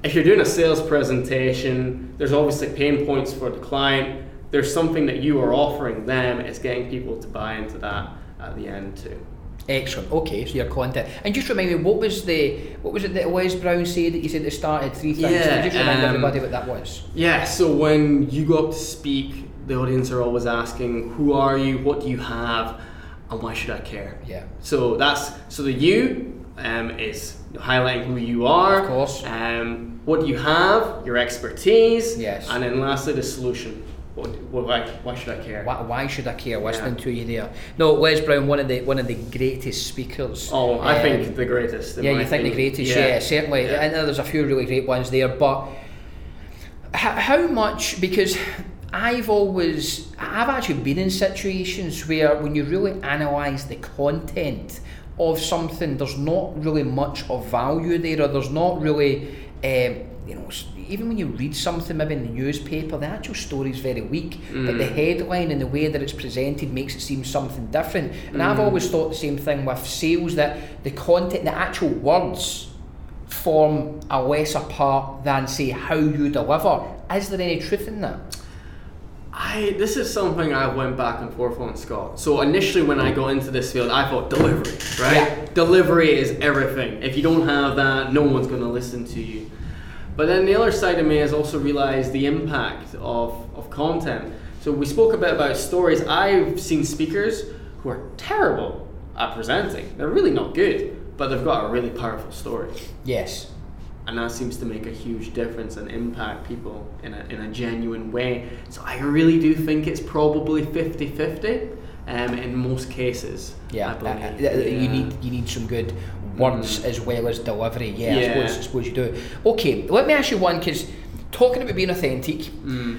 If you're doing a sales presentation, there's obviously pain points for the client. There's something that you are offering them. It's getting people to buy into that at the end too.
Excellent. Okay, so your content. And just remind me, what was the what was it that Les Brown said that you said it started three things?
Yeah,
just remind
um,
everybody what that was.
Yeah, so when you go up to speak, the audience are always asking, Who are you? What do you have? And why should I care?
Yeah.
So that's so the you um, is highlighting who you are.
Of course.
Um, what you have? Your expertise.
Yes.
And then lastly, the solution. What, what, why, why should I care?
Why, why should I care listening to you there? No, Les Brown, one of the one of the greatest speakers.
Oh, I
Um,
think the greatest.
yeah, you think the greatest? Yeah, certainly.
Yeah.
And there's a few really great ones there, but how, how much? Because I've always, I've actually been in situations where when you really analyse the content of something, there's not really much of value there, or there's not really, um, you know. Even when you read something, maybe in the newspaper, the actual story is very weak, but the headline and the way that it's presented makes it seem something different. And I've always thought the same thing with sales that the content, the actual words, form a lesser part than say how you deliver. Is there any truth in that?
I this is something I went back and forth on, Scott. So initially, when I got into this field, I thought delivery, right?
Yeah.
Delivery is everything. If you don't have that, no one's going to listen to you. But then the other side of me has also realized the impact of, of content. So we spoke a bit about stories. I've seen speakers who are terrible at presenting. They're really not good, but they've got a really powerful story
Yes.
And that seems to make a huge difference and impact people in a, in a genuine way. So I really do think it's probably 50-50 um, in most cases.
Yeah.
I
Uh,
believe.
uh, uh, You need you need some good words as well as delivery. Yeah, I,
Yeah.
suppose, I suppose you do. Okay, let me ask you one because talking about being authentic.
Mm.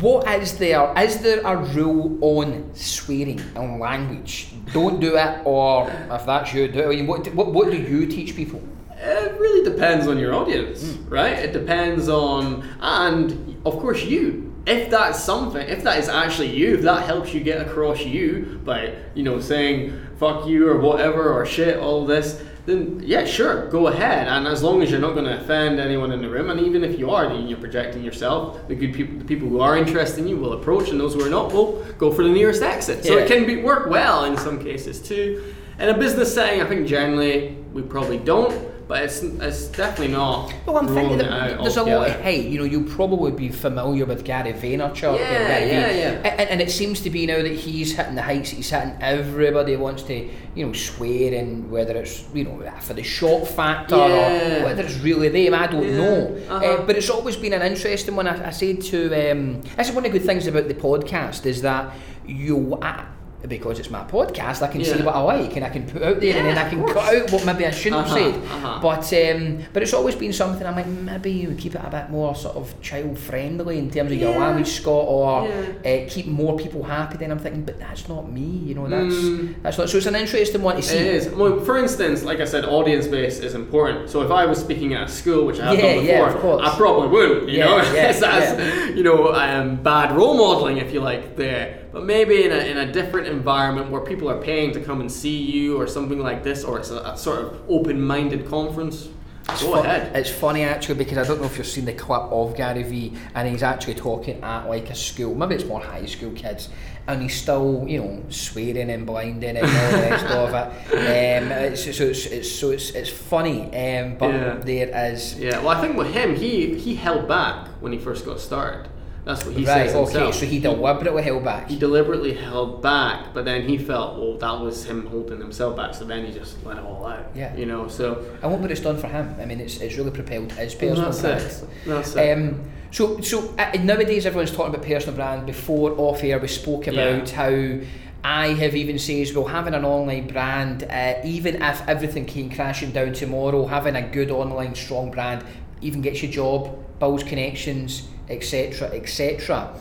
What is there? Is there a rule on swearing and language? Don't do it, or if that's you, do it. I mean, what, what, what do you teach people?
It really depends on your audience,
Hmm.
right? It depends on, and of course, you. If that's something, if that is actually you, if that helps you get across you by, you know, saying fuck you or whatever or shit, all this, then yeah, sure, go ahead. And as long as you're not going to offend anyone in the room, and even if you are, then you're projecting yourself. The good people, the people who are interested in you will approach, and those who are not will go for the nearest exit. So it can be work well in some cases too. In a business setting, I think generally we probably don't. But it's it's definitely not.
Well, I'm thinking that there's a lot of
altogether.
height. You know, you'll probably be familiar with Gary Vaynerchuk.
Yeah,
Gary
yeah,
Vee.
yeah.
And, and it seems to be now that he's hitting the heights that he's hitting. Everybody wants to, you know, swear in whether it's you know for the shock factor
Yeah.
or whether it's really them. I don't
Yeah,
know.
uh-huh.
Uh, but it's always been an interesting one. I, I said to um, this is one of the good things about the podcast is that you. I, because it's my podcast, I can say what I like and I can put out there and then I can cut out what maybe I shouldn't
Uh-huh,
have said.
uh-huh.
But um, but it's always been something I'm like maybe you keep it a bit more sort of child friendly in terms of your
Yeah.
language, Scott, or
Yeah.
uh, keep more people happy. Then I'm thinking, but that's not me, you know. That's
Mm.
that's not. So it's an interesting one to see.
It is. Well, for instance, like I said, audience base is important. So if I was speaking at a school, which I have
Yeah,
done
yeah,
before. I probably wouldn't. You
Yeah,
know,
yeah,
that's you know um, bad role modeling, if you like, there. But maybe in a, in a different environment where people are paying to come and see you, or something like this, or it's a, a sort of open-minded conference.
It's
Go
fu-
ahead.
It's funny actually because I don't know if you've seen the clip of Gary Vee and he's actually talking at like a school, maybe it's more high school kids, and he's still, you know, swearing and blinding and all the rest of it. Um, it's, so it's, it's so it's it's funny, um, but
Yeah.
there is
Yeah. Well, I think with him, he he held back when he first got started. That's what he
right.
says
Okay,
himself.
so he deliberately held back.
he deliberately held back, but then he felt, well, that was him holding himself back. So then he just let it all out.
Yeah.
You know. So
And what it's done for him? I mean, it's, it's really propelled his personal
that's
brand.
it. That's it.
Um, so, so uh, nowadays everyone's talking about personal brand. Before off air, we spoke about how I have even says well having an online brand, uh, even if everything came crashing down tomorrow, having a good online strong brand even gets you a job, builds connections, etc., etc.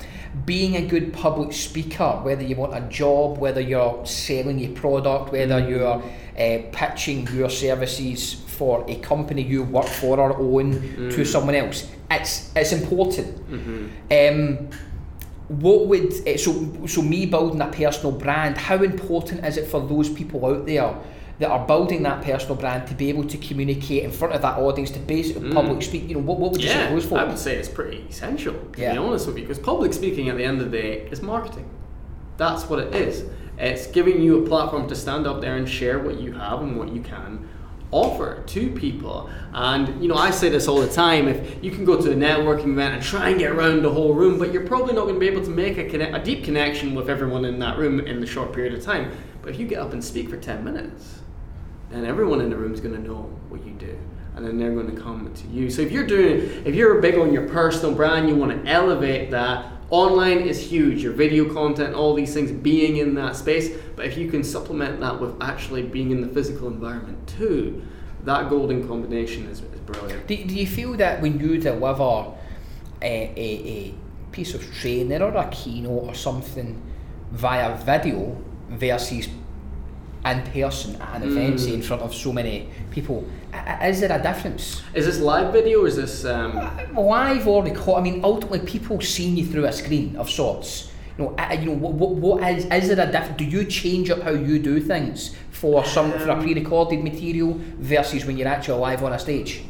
Being a good public speaker, whether you want a job, whether you're selling your product, whether you're uh, pitching your services for a company you work for or own to someone else, it's it's important. Um, what would eh, so so me building a personal brand? How important is it for those people out there that are building that personal brand to be able to communicate in front of that audience to basically mm. public speak? You know, what, what would you say
yeah,
to those
I would say it's pretty essential. To
Yeah.
be honest with you, because public speaking at the end of the day is marketing. That's what it is. It's giving you a platform to stand up there and share what you have and what you can offer to people. And you know, I say this all the time. If you can go to a networking event and try and get around the whole room, but you're probably not going to be able to make a, connect, a deep connection with everyone in that room in the short period of time. But if you get up and speak for ten minutes, then everyone in the room is going to know what you do and then they're going to come to you. So if you're doing if you're big on your personal brand you want to elevate that. Online is huge your video content all these things being in that space. But if you can supplement that with actually being in the physical environment too that golden combination is, is brilliant.
Do, do you feel that when you deliver a, a, a piece of training or a keynote or something via video versus in person at an event, say in front of so many people, is there a difference?
is this live video is this um,
Live or record? I mean, ultimately, people seeing you through a screen of sorts. You know, uh, you know, what, what, what is is there a difference? Do you change up how you do things for some for a pre-recorded material versus when you're actually live on a stage?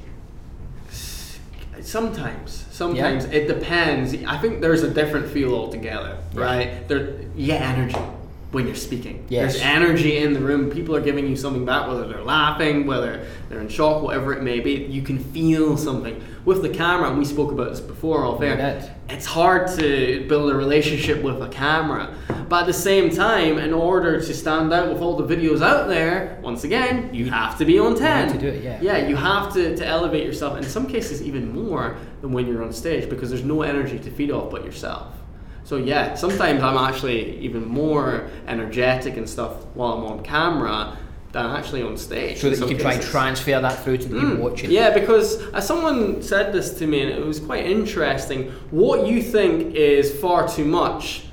Sometimes, sometimes it depends. I think there's a different feel altogether,
Yeah.
right? There, yeah, energy when you're speaking.
Yes.
There's energy in the room. People are giving you something back, whether they're laughing, whether they're in shock, whatever it may be. You can feel something with the camera. And we spoke about this before off air. It's hard to build a relationship with a camera, but at the same time, in order to stand out with all the videos out there, once again, you have to be on ten.
to do it, yeah.
Yeah, you have to, to elevate yourself, in some cases, even more than when you're on stage because there's no energy to feed off but yourself. So, yeah, sometimes I'm actually even more energetic and stuff while I'm on camera than actually on stage.
So that you can try and transfer that through to the people watching.
Yeah, because uh, someone said this to me and it was quite interesting. What you think is far too much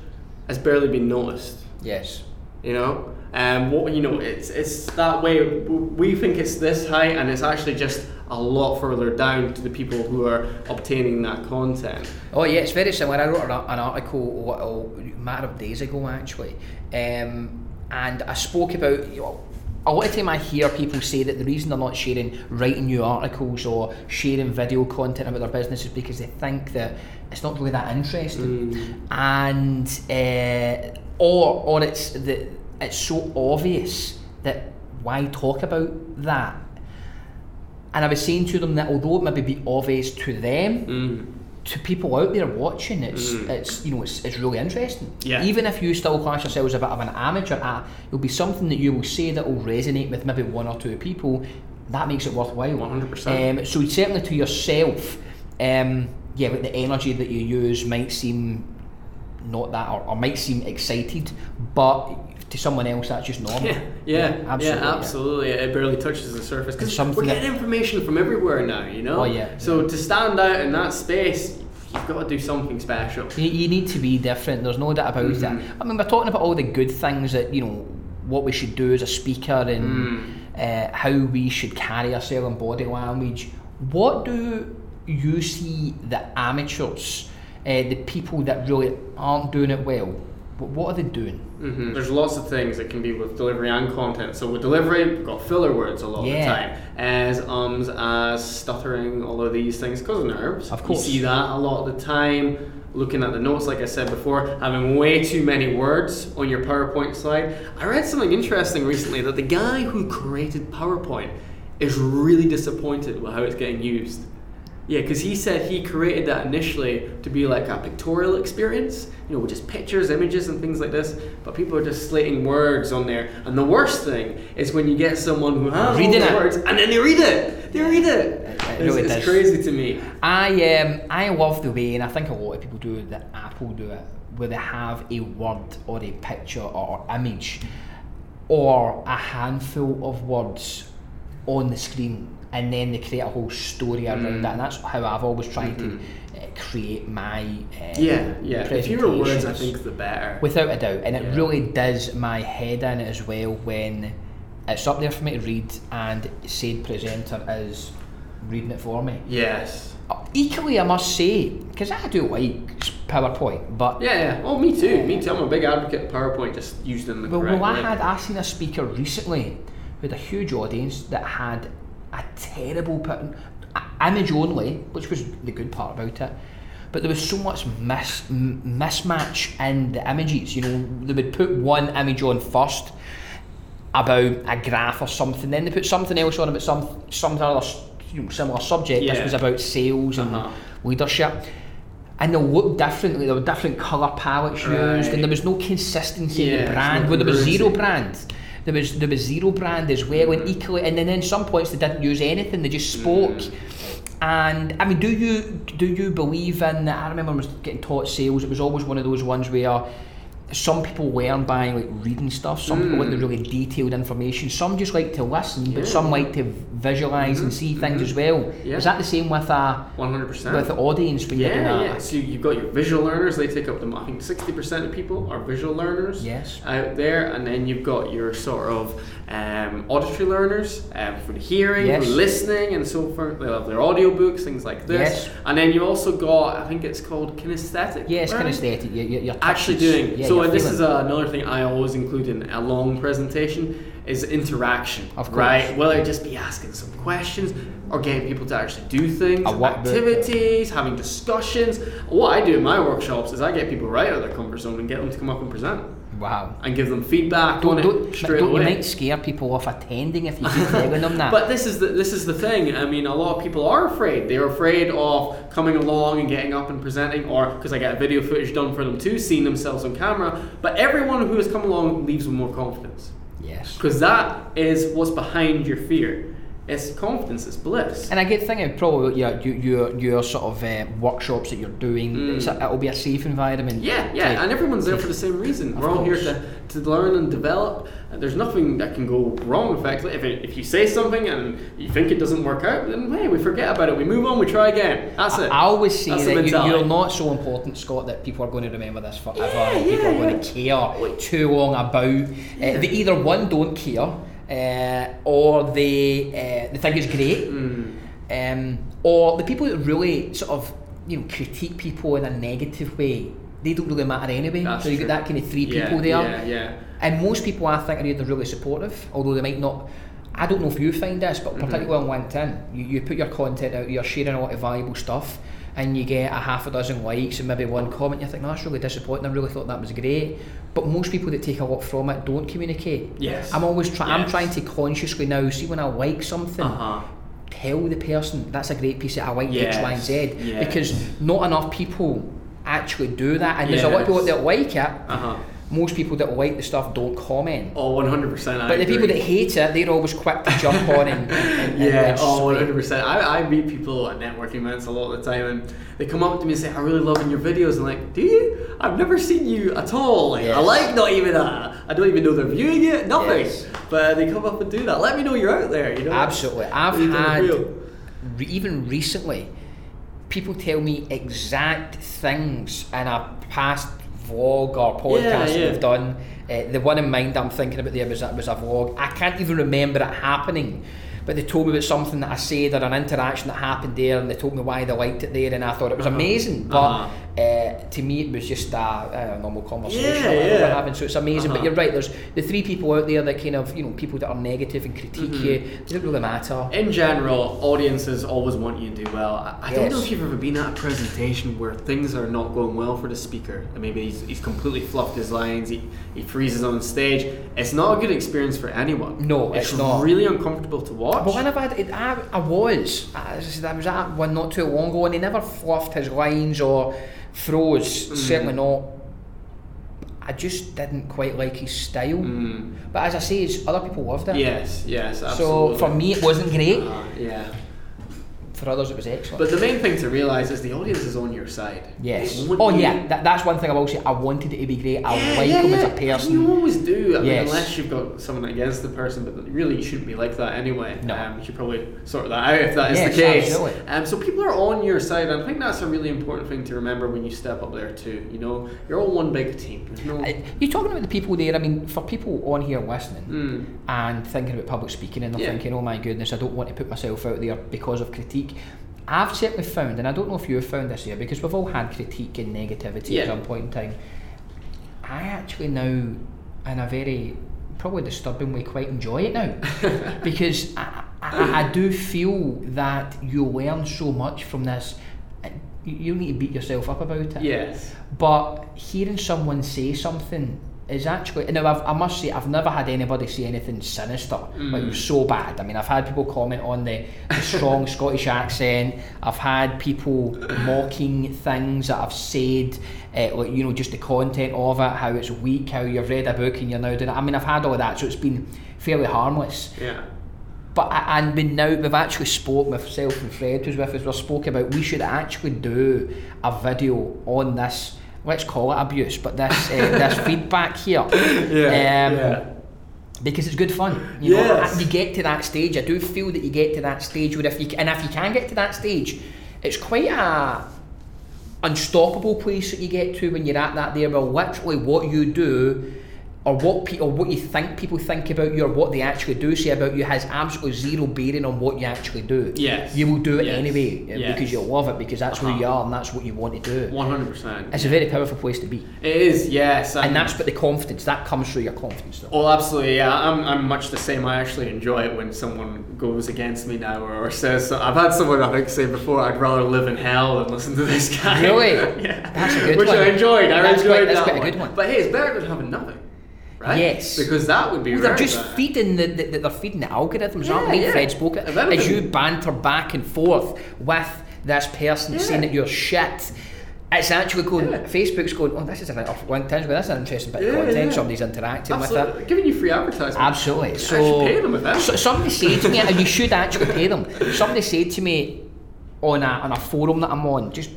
has barely been noticed
Yes.
you know and what you know it's it's that way we think it's this height and it's actually just a lot further down to the people who are obtaining that content.
Oh yeah, it's very similar. I wrote an, an article a, a matter of days ago actually, um, and I spoke about you know, a lot of time I hear people say that the reason they're not sharing writing new articles or sharing video content about their business is because they think that it's not really that interesting, and uh, or or it's that it's so obvious that why talk about that and I was saying to them that although it maybe be obvious to them,
Mm.
to people out there watching, it's it's you know it's, it's really interesting.
Yeah.
Even if you still class yourself as a bit of an amateur at, it'll be something that you will say that will resonate with maybe one or two people. That makes it worthwhile.
100%.
Um, so certainly to yourself, um, yeah, like the energy that you use might seem not that, or, or might seem excited, but to someone else that's just normal.
Yeah, yeah,
absolutely.
yeah, absolutely. It barely touches the surface because we're
that-
getting information from everywhere now. You know.
Oh, yeah,
So to stand out in that space, you've got to do something special.
You, you need to be different. There's no doubt about
Mm-hmm.
it. I mean, we're talking about all the good things that you know, what we should do as a speaker and
Mm.
uh, how we should carry ourselves in body language. What do you see the amateurs, uh, the people that really aren't doing it well? What, what are they doing?
hmm There's lots of things that can be with delivery and content. So with delivery, we've got filler words a lot
Yeah.
of the time, as ums, as stuttering, all of these things because of nerves.
Of course.
you see that a lot of the time. Looking at the notes, like I said before, having way too many words on your PowerPoint slide. I read something interesting recently that the guy who created PowerPoint is really disappointed with how it's getting used. Yeah, because he said he created that initially to be like a pictorial experience, you know, with just pictures, images, and things like this. But people are just slating words on there. And the worst thing is when you get someone who has
Reading
all the words and then they read it. They read it.
It- it
It's,
really
it's crazy to me.
I um I love the way, and I think a lot of people do that. Apple do it, where they have a word or a picture or image, or a handful of words on the screen, and then they create a whole story around
Mm.
that. And that's how I've always tried to uh, create my uh,
Yeah, yeah. The fewer words, I think, the better.
Without a doubt, and it
Yeah.
really does my head in as well when it's up there for me to read, and said presenter is reading it for me.
yes.
Equally, I must say, because I do like PowerPoint, but
Yeah, yeah. Oh, me too. Me too. I'm a big advocate of PowerPoint just used in the
well,
correct
well, I
way.
had I seen a speaker recently who had a huge audience that had a terrible a- image only, which was the good part about it. But there was so much mis- mismatch in the images. You know, they would put one image on first about a graph or something, then they put something else on about some some other you know, similar subject. This was about sales and
Uh-huh.
leadership. And they looked differently. There were different colour palettes
Right.
used, and there was no consistency in the brand. Well, there was zero brand. There was there was zero brand as well, and equally, and then in some points they didn't use anything. They just spoke.
Mm.
And I mean, do you do you believe in? I remember I was getting taught sales. It was always one of those ones where some people learn by like reading stuff. Some people like the really detailed information. Some just like to listen, but
Mm.
Some like to visualize and see things as well.
Yeah.
Is that the same with a
100%.
with the audience when you're doing
Yeah,
that?
yeah. So you've got your visual learners. They take up the. I think sixty percent of people are visual learners.
Yes.
Out there, and then you've got your sort of um, auditory learners um, for the hearing,
Yes.
for listening, and so forth. They have their audiobooks, things like this.
Yes.
And then you also got. I think it's called kinesthetic.
Yes,
learning.
kinesthetic. You're, you're,
Actually doing.
Yeah,
so this
feeling.
is another thing I always include in a long presentation is interaction.
Of course.
Right. Whether it just be asking some questions or getting people to actually do things, activities, having discussions. What I do in my workshops is I get people right out of their comfort zone and get them to come up and present
wow.
and give them feedback
Don't,
on
don't,
it straight
don't you might scare people off attending if you keep telling them that.
But this is the this is the thing. I mean, a lot of people are afraid. They're afraid of coming along and getting up and presenting, or because I get video footage done for them too, seeing themselves on camera. But everyone who has come along leaves with more confidence,
yes.
because that is what's behind your fear. It's confidence. It's bliss.
And I get thinking probably your your your, your sort of uh, workshops that you're doing.
Mm.
It's a, it'll be a safe environment.
Yeah, yeah,
to-
and everyone's there for the same reason. We're all here to, to learn and develop. There's nothing that can go wrong. Effectively, if, it, if you say something and you think it doesn't work out, then hey, we forget about it. We move on. We try again. That's it.
I always say
That's
that you, you're not so important, Scott, that people are going to remember this forever.
Yeah,
and people
yeah,
are going
yeah.
to care too long about. Uh, they either one don't care, uh, or they uh, they think it's great,
Mm.
um, or the people that really sort of you know critique people in a negative way. They don't really matter anyway.
That's
so you
true.
get that kind of three
Yeah,
people there.
Yeah, yeah.
And most people I think are either really supportive, although they might not. I don't know if you find this, but
Mhm.
particularly on LinkedIn, you, you put your content out, you're sharing a lot of valuable stuff, and you get a half a dozen likes and maybe one comment. You think, no, that's really disappointing. I really thought that was great. But most people that take a lot from it don't communicate.
Yes.
I'm always trying. I'm trying to consciously now see when I like something,
Uh huh.
tell the person that's a great piece. Of, I like X, Y, and Z
yes.
because not enough people actually do that, and there's a lot of people that like it.
Uh huh.
Most people that like the stuff don't comment.
Oh, 100%. I
But the people that hate it, they're always quick to jump on and, and, and
Yeah, oh,
sway.
100%. I, I meet people at networking events a lot of the time and they come up to me and say, I'm really loving your videos. And like, do you? I've never seen you at all. Like, I like not even that. I don't even know they're viewing it, nothing.
Yes.
But they come up and do that. Let me know you're out there, you know?
Absolutely. I've had, re- even recently, people tell me exact things in a past vlog or podcast
Yeah,
that
yeah.
we've done. Uh, the one in mind I'm thinking about there was, was a vlog. I can't even remember it happening. But they told me about something that I said or an interaction that happened there, and they told me why they liked it there, and I thought it was
Uh-huh.
amazing. But
Uh-huh.
Uh, to me, it was just a, normal conversation
Yeah,
that we were having. So it's amazing. But
Uh-huh.
you're right. There's the three people out there that kind of you know people that are negative and critique
Mm-hmm.
you. It doesn't really matter.
In general, audiences always want you to do well. I, I don't know if you've ever been at a presentation where things are not going well for the speaker, and maybe he's, he's completely fluffed his lines, he, he freezes on stage. It's not a good experience for anyone.
No, it's not.
really uncomfortable to watch.
But when I've had it, I, I was, I, as I said, I was at one not too long ago, and he never fluffed his lines or froze.
Mm.
Certainly not. I just didn't quite like his style.
Mm.
But as I say, other people loved it.
Yes, yes, absolutely.
So for me, it wasn't great.
Uh, yeah.
For others, it was excellent.
But the main thing to realise is the audience is on your side.
yes. Oh yeah, that, that's one thing I will say. I wanted it to be great. I
Yeah,
like
yeah,
him as a person.
You always do. I mean, unless you've got someone against the person, but really you shouldn't be like that anyway.
No.
Um, you should probably sort that out if that is
Yes,
the case.
absolutely.
Um, so people are on your side, and I think that's a really important thing to remember when you step up there too. You know, you're all one big team. No.
You're talking about the people there. I mean, for people on here listening,
Mm.
and thinking about public speaking and they're
Yeah.
thinking, oh my goodness, I don't want to put myself out there because of critique. I've certainly found, and I don't know if you've found this here, because we've all had critique and negativity
Yeah.
at some point in time. I actually now, in a very probably disturbing way, quite enjoy it now because I, I, I do feel that you learn so much from this. You you need to beat yourself up about it.
Yes.
But hearing someone say something is actually now I've, I must say I've never had anybody say anything sinister like it was so bad. I mean I've had people comment on the, the strong Scottish accent. I've had people mocking things that I've said, uh, like you know just the content of it, how it's weak, how you've read a book and you're now doing it. I mean I've had all of that, so it's been fairly harmless.
Yeah.
But I- and we now we've actually spoke myself and Fred who's with us. we've spoke about we should actually do a video on this. Let's call it abuse, but this uh, this feedback here.
Yeah.
Um,
yeah.
Because it's good fun. You know, you get to that stage. I do feel that you get to that stage where if you and if you can get to that stage, it's quite a unstoppable place that you get to when you're at that there. Well, literally, what you do. Or what pe- or what you think people think about you, or what they actually do say about you, has absolutely zero bearing on what you actually do.
Yes.
you will do it
Yes.
anyway uh,
Yes.
because you love it because that's who
Uh-huh.
you are and that's what you want to do.
One hundred percent.
It's a very powerful place to be,
It is. Yes.
and that's but the confidence that comes through your confidence. Though.
Oh, absolutely. Yeah, I'm, I'm much the same. I actually enjoy it when someone goes against me now or, or says. So. I've had someone I think say before, "I'd rather live in hell than listen to this guy."
Really?
yeah,
That's a good
Which
one.
I enjoyed. I
That's
enjoyed
quite- that's
that
quite a good one.
But hey, it's better than having nothing, right?
Yes.
Because that would be.
Well, they're just
bad.
feeding the, the, they're feeding the algorithms,
Yeah,
aren't they?
yeah.
Fred spoke it. As you banter back and forth with this person
Yeah.
saying that you're shit, it's actually going.
Yeah.
Facebook's going. Oh, this is an or LinkedIn's going. Is an interesting bit of content.
yeah.
Somebody's interacting with it.
Absolutely. Giving you free advertisement.
Absolutely. So,
should pay them with that.
so somebody said to me, and you should actually pay them. Somebody said to me on a on a forum that I'm on, just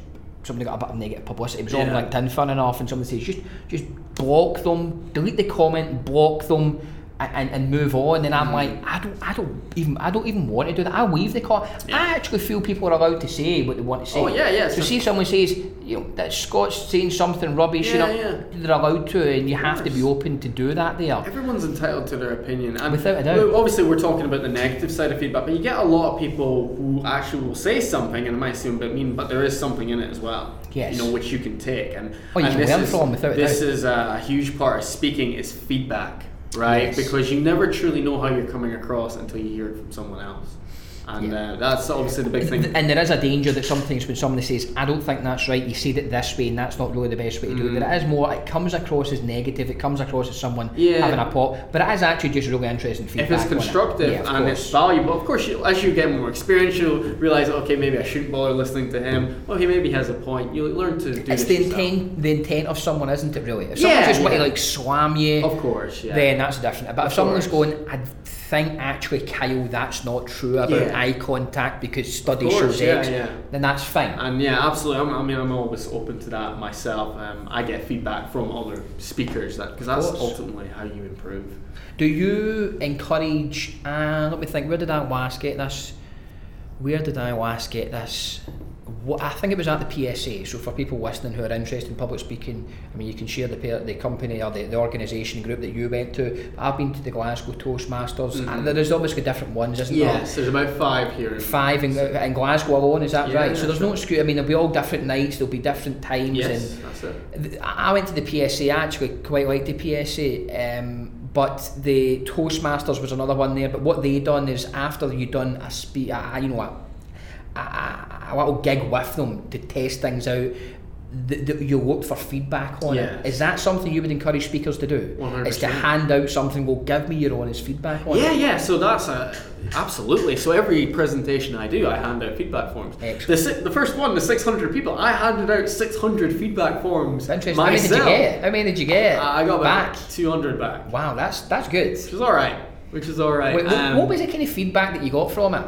somebody got a bit of negative publicity. It was on
Yeah.
LinkedIn, fun enough, and somebody says just just block them, delete the comment, block them. And, and move on, and
Mm.
I'm like, I don't, I don't even, I don't even want to do that. I leave the call.
Yeah.
I actually feel people are allowed to say what they want to say.
Oh, yeah, yeah,
So
so-
see, if someone says, you know, that Scott's saying something rubbish, you
Yeah,
know,
yeah.
they're allowed to, and you have to be open to do that. There,
Everyone's entitled to their opinion, and
Without a doubt.
obviously we're talking about the negative side of feedback, but you get a lot of people who actually will say something, and it might seem a bit mean, but there is something in it as well.
Yes.
You know, which you can take, and
Oh, you
and
can
this
learn
is,
from, without a
This is a huge part of speaking is feedback, right?
Yes.
Because you never truly know how you're coming across until you hear it from someone else. And
Yeah.
uh, that's obviously the big thing.
And there is a danger that sometimes when somebody says, I don't think that's right, you said it this way and that's not really the best way to do it. There is more, it comes across as negative, it comes across as someone
Yeah.
having a pop, but it is actually just really interesting feedback.
if it's
on it.
constructive
Yeah,
and
course.
it's valuable, of course, you, as you get more experience, you'll realize, okay, maybe I shouldn't bother listening to him. Okay, maybe he has a point. You'll learn to do
It's
this
the
yourself.
intent, the intent of someone, isn't it? Really, if someone
Yeah,
just want to like slam you,
Of course, yeah.
then that's different. But
Of
if someone's
course.
going, I think actually, Kyle, that's not true about
Yeah.
eye contact because study
course,
shows
yeah,
X,
yeah.
then that's fine.
And yeah, absolutely. I'm, I mean, I'm always open to that myself. Um, I get feedback from other speakers that because that's ultimately how you improve.
Do you encourage? Uh, let me think. Where did I last get this? Where did I last get this? What, I think it was at the PSA. So for people listening who are interested in public speaking, I mean, you can share the the company or the, the organisation group that you went to. I've been to the Glasgow Toastmasters, and there is obviously different ones, isn't there?
Yes, there's about five here. in-
Five in, in Glasgow alone, is that
Yeah,
right? So there's no excuse. I mean, there'll be all different nights. There'll be different times.
Yes,
and
that's it.
I went to the PSA. I actually quite liked the PSA, um, but the Toastmasters was another one there. But what they done is after you done a spe- a, you know, a, a, a, a little gig with them to test things out. th th you look for feedback on
Yes.
it. Is that something you would encourage speakers to do?
100%.
Is to hand out something? Well, give me your honest feedback on
Yeah,
it.
yeah. yeah, So that's a, absolutely. So every presentation I do, I hand out feedback forms.
Excellent.
The, si- the first one, the 600 people, I handed out 600 feedback forms
Interesting. How many did you
myself.
get? How many did you get?
I got
back.
200 back,
Wow, that's that's good.
which is all right. Which is all right.
Wait, what,
Um,
what was the kind of feedback that you got from it?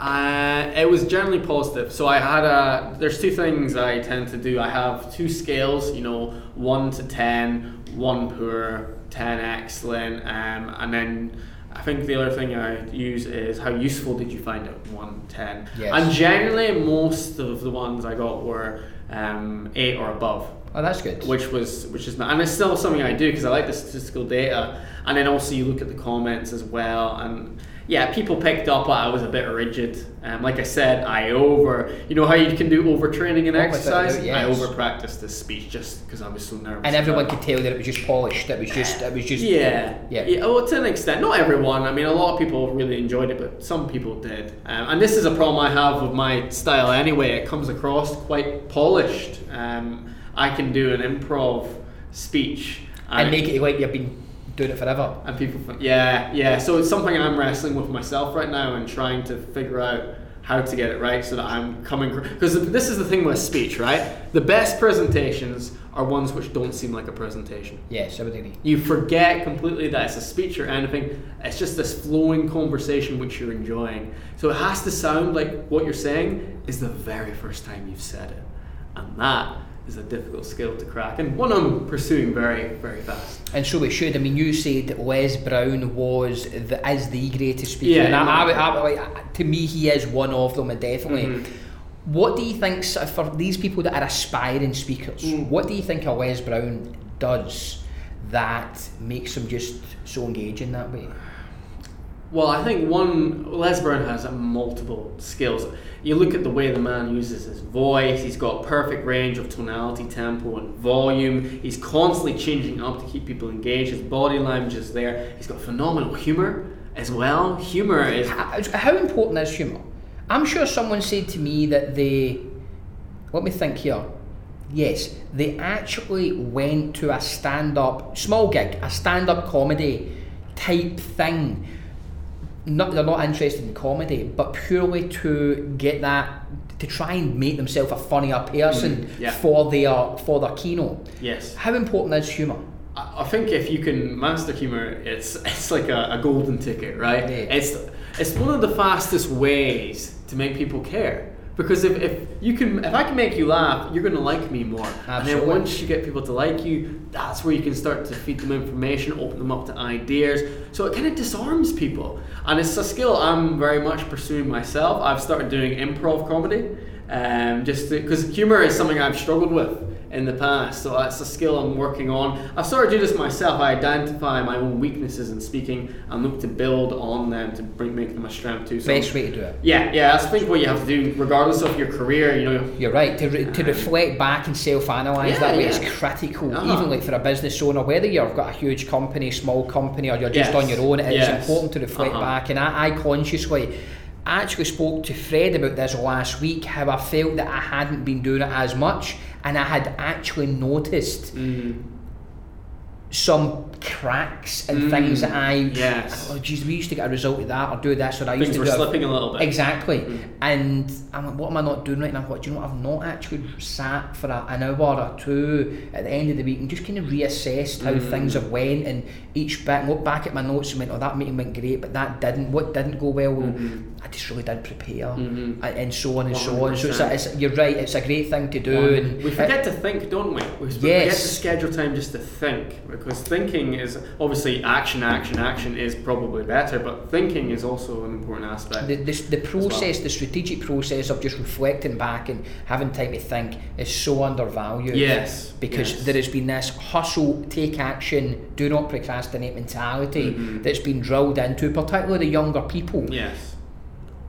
Uh, it was generally positive. So I had a. There's two things I tend to do. I have two scales. You know, one to ten, one poor, ten excellent, um, and then I think the other thing I use is how useful did you find it? One, ten.
Yes.
And generally, most of the ones I got were um, eight or above
Oh, that's good.
which was which is not, and it's still something I do because I like the statistical data, and then also you look at the comments as well, and yeah, people picked up I was a bit rigid. Um, like I said, I over, you know how you can do overtraining in
Oh,
exercise. I
yes.
over practiced this speech just because I was so nervous.
and everyone could tell that it was just polished. It was just. It was just.
Yeah,
Yeah.
yeah. Well, to an extent, not everyone. I mean, a lot of people really enjoyed it, but some people did. Um, and this is a problem I have with my style anyway. It comes across quite polished. Um, I can do an improv speech
And make it like you've been doing it forever.
and people, think- yeah, yeah. So it's something I'm wrestling with myself right now and trying to figure out how to get it right so that I'm coming because this is the thing with speech, right? The best presentations are ones which don't seem like a presentation.
Yes, I would agree.
You forget completely that it's a speech or anything. It's just this flowing conversation which you're enjoying. So it has to sound like what you're saying is the very first time you've said it. And that is a difficult skill to crack and one I'm pursuing very, very fast.
And so we should. I mean, you said Les Brown was the is the greatest speaker.
Yeah,
and I, I,
in
would-
my-
I to me, he is one of them, definitely.
Mhm.
What do you think for these people that are aspiring speakers?
Mm.
What do you think a Les Brown does that makes him just so engaging that way?
Well, I think one Les Brown has multiple skills. You look at the way the man uses his voice. He's got perfect range of tonality, tempo, and volume. He's constantly changing up to keep people engaged. His body language is there. He's got phenomenal humor as well. Humor is
How how important is humour? I'm sure someone said to me that they. Let me think here. Yes, they actually went to a stand up, small gig, a stand up comedy type thing. Not, they're not interested in comedy, but purely to get that, to try and make themselves a funnier person
Mm, yeah.
for their for their keynote.
yes.
How important is humour?
I I think if you can master humor, it's it's like a, a golden ticket, right?
Yeah.
It's it's one of the fastest ways to make people care. Because if, if you can if I can make you laugh, you're gonna like me more. And then once you get people to like you, that's where you can start to feed them information, open them up to ideas. So it kind of disarms people. And it's a skill I'm very much pursuing myself. I've started doing improv comedy. Um, just because humor is something I've struggled with in the past, so that's a skill I'm working on. I've started to do this myself. I identify my own weaknesses in speaking and look to build on them to bring make them a strength too. So
Best way to do it.
yeah, yeah, that's I think what you have to do, regardless of your career. You know,
You're right. To, re- to reflect back and self-analyse
Yeah,
that way
yeah.
is critical.
Uh-huh.
Even like for a business owner, whether you've got a huge company, small company, or you're just
Yes.
on your own, it is
Yes.
important to reflect
Uh-huh.
back. And I, I consciously, I actually spoke to Fred about this last week. How I felt that I hadn't been doing it as much, and I had actually noticed
Mm.
some cracks and
Mm,
things that I.
yes.
Oh, geez, we used to get a result of that, or do this, or I used
Things
to
were
do.
slipping a little bit.
Exactly.
Mm.
And I'm like, what am I not doing right? And I thought, do you know what? I've not actually sat for a, an hour or two at the end of the week and just kind of reassessed how
Mm.
things have went and each bit and looked back at my notes and went, oh, that meeting went great, but that didn't. What didn't go well? Well,
Mhm.
I just really did prepare,
Mhm.
and, so on and so on. So it's, a, it's you're right. It's a great thing to do. And
we forget to think, don't we? We forget to schedule time just to think because thinking is obviously action, action, action is probably better, but thinking is also an important aspect.
the, the, the process,
well.
the strategic process of just reflecting back and having time to think is so undervalued.
yes,
because
yes.
there has been this hustle, take action, do not procrastinate mentality
Mhm.
that's been drilled into, particularly the younger people.
yes.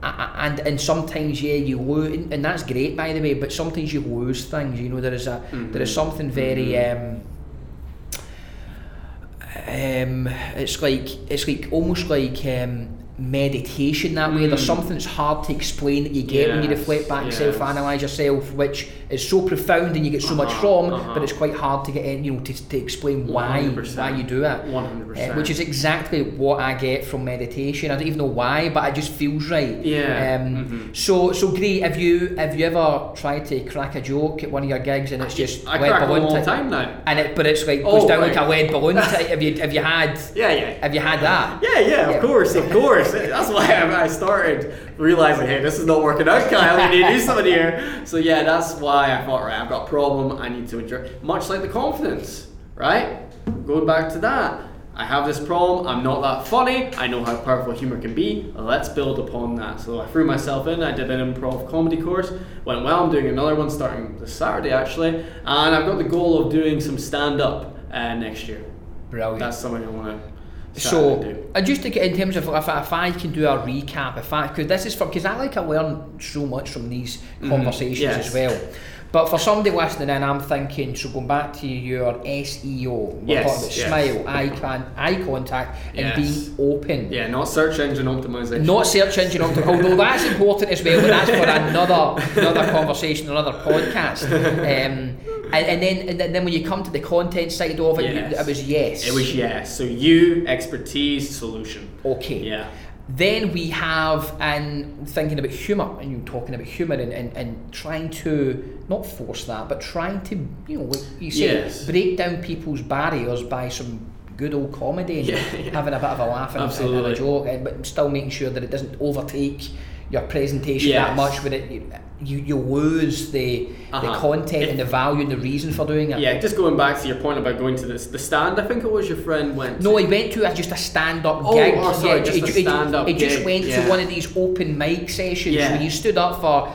And and sometimes yeah you lose, and that's great by the way. But sometimes you lose things. You know there is a there is
Mhm.
something very. Um, um, it's like it's like almost like um, meditation that way. There's
Mm.
something that's hard to explain that you get when you reflect back,
yes.
self-analyze yourself, which is so profound and you get so much
Uh-huh,
from,
uh-huh.
but it's quite hard to get in, you know, to, to explain why
100%.
why you do it.
One hundred
Uh,
percent.
which is exactly what I get from meditation. I don't even know why, but it just feels right.
Yeah,
Um,
mhm.
So so great. Have you have you ever tried to crack a joke at one of your gigs and it's just
I
lead
crack
balloon
all the time now.
And it, but it's like
Oh,
goes down
right.
like a lead balloon. have you have you had
Yeah, yeah.
have you had that?
Yeah, yeah,
Yeah.
of course, of course. That's why I I started realizing, hey, this is not working out, Kyle. We need to do something here. So yeah, that's why I thought, right, I've got a problem. I need to address. Much like the confidence, right? Going back to that, I have this problem. I'm not that funny. I know how powerful humor can be. Let's build upon that. So I threw myself in. I did an improv comedy course. Went well. I'm doing another one starting this Saturday actually, and I've got the goal of doing some stand up uh, next year.
Brilliant.
That's something I want to.
So, and just to get in terms of if, I- if I can do a recap, if I because this is for because I like I learn so much from these
Mhm,
conversations
yes.
as well. But for somebody listening in, I'm thinking so going back to your SEO, we're
Yes,
talking about
yes.
smile, eye con- eye contact, and
Yes.
being open.
Yeah, not search engine optimization.
Not search engine optimization, although that's important as well, but that's for another another conversation, another podcast. Um, and, and then and then when you come to the content side of it, you- it was yes.
It was yes. So you, expertise, solution.
okay.
Yeah.
Then we have, and thinking about humour, and you're talking about humour and, and, and trying to, not force that, but trying to, you know, like you say,
Yes.
break down people's barriers by some good old comedy and
Yeah, yeah.
having a bit of a laugh and, and, and a joke, and, but still making sure that it doesn't overtake your presentation that much, where it, you, you lose the, the
Uh-huh.
content
If-
and the value and the reason for doing it.
Yeah, just going back to your point about going to this, the stand, I think it was your friend went
No,
to.
he went to a, just a stand-up
Oh,
gig.
oh, sorry,
yeah,
just
he,
a
he-
stand-up
He just went
yeah.
to one of these open mic sessions
Yeah.
where you stood up for.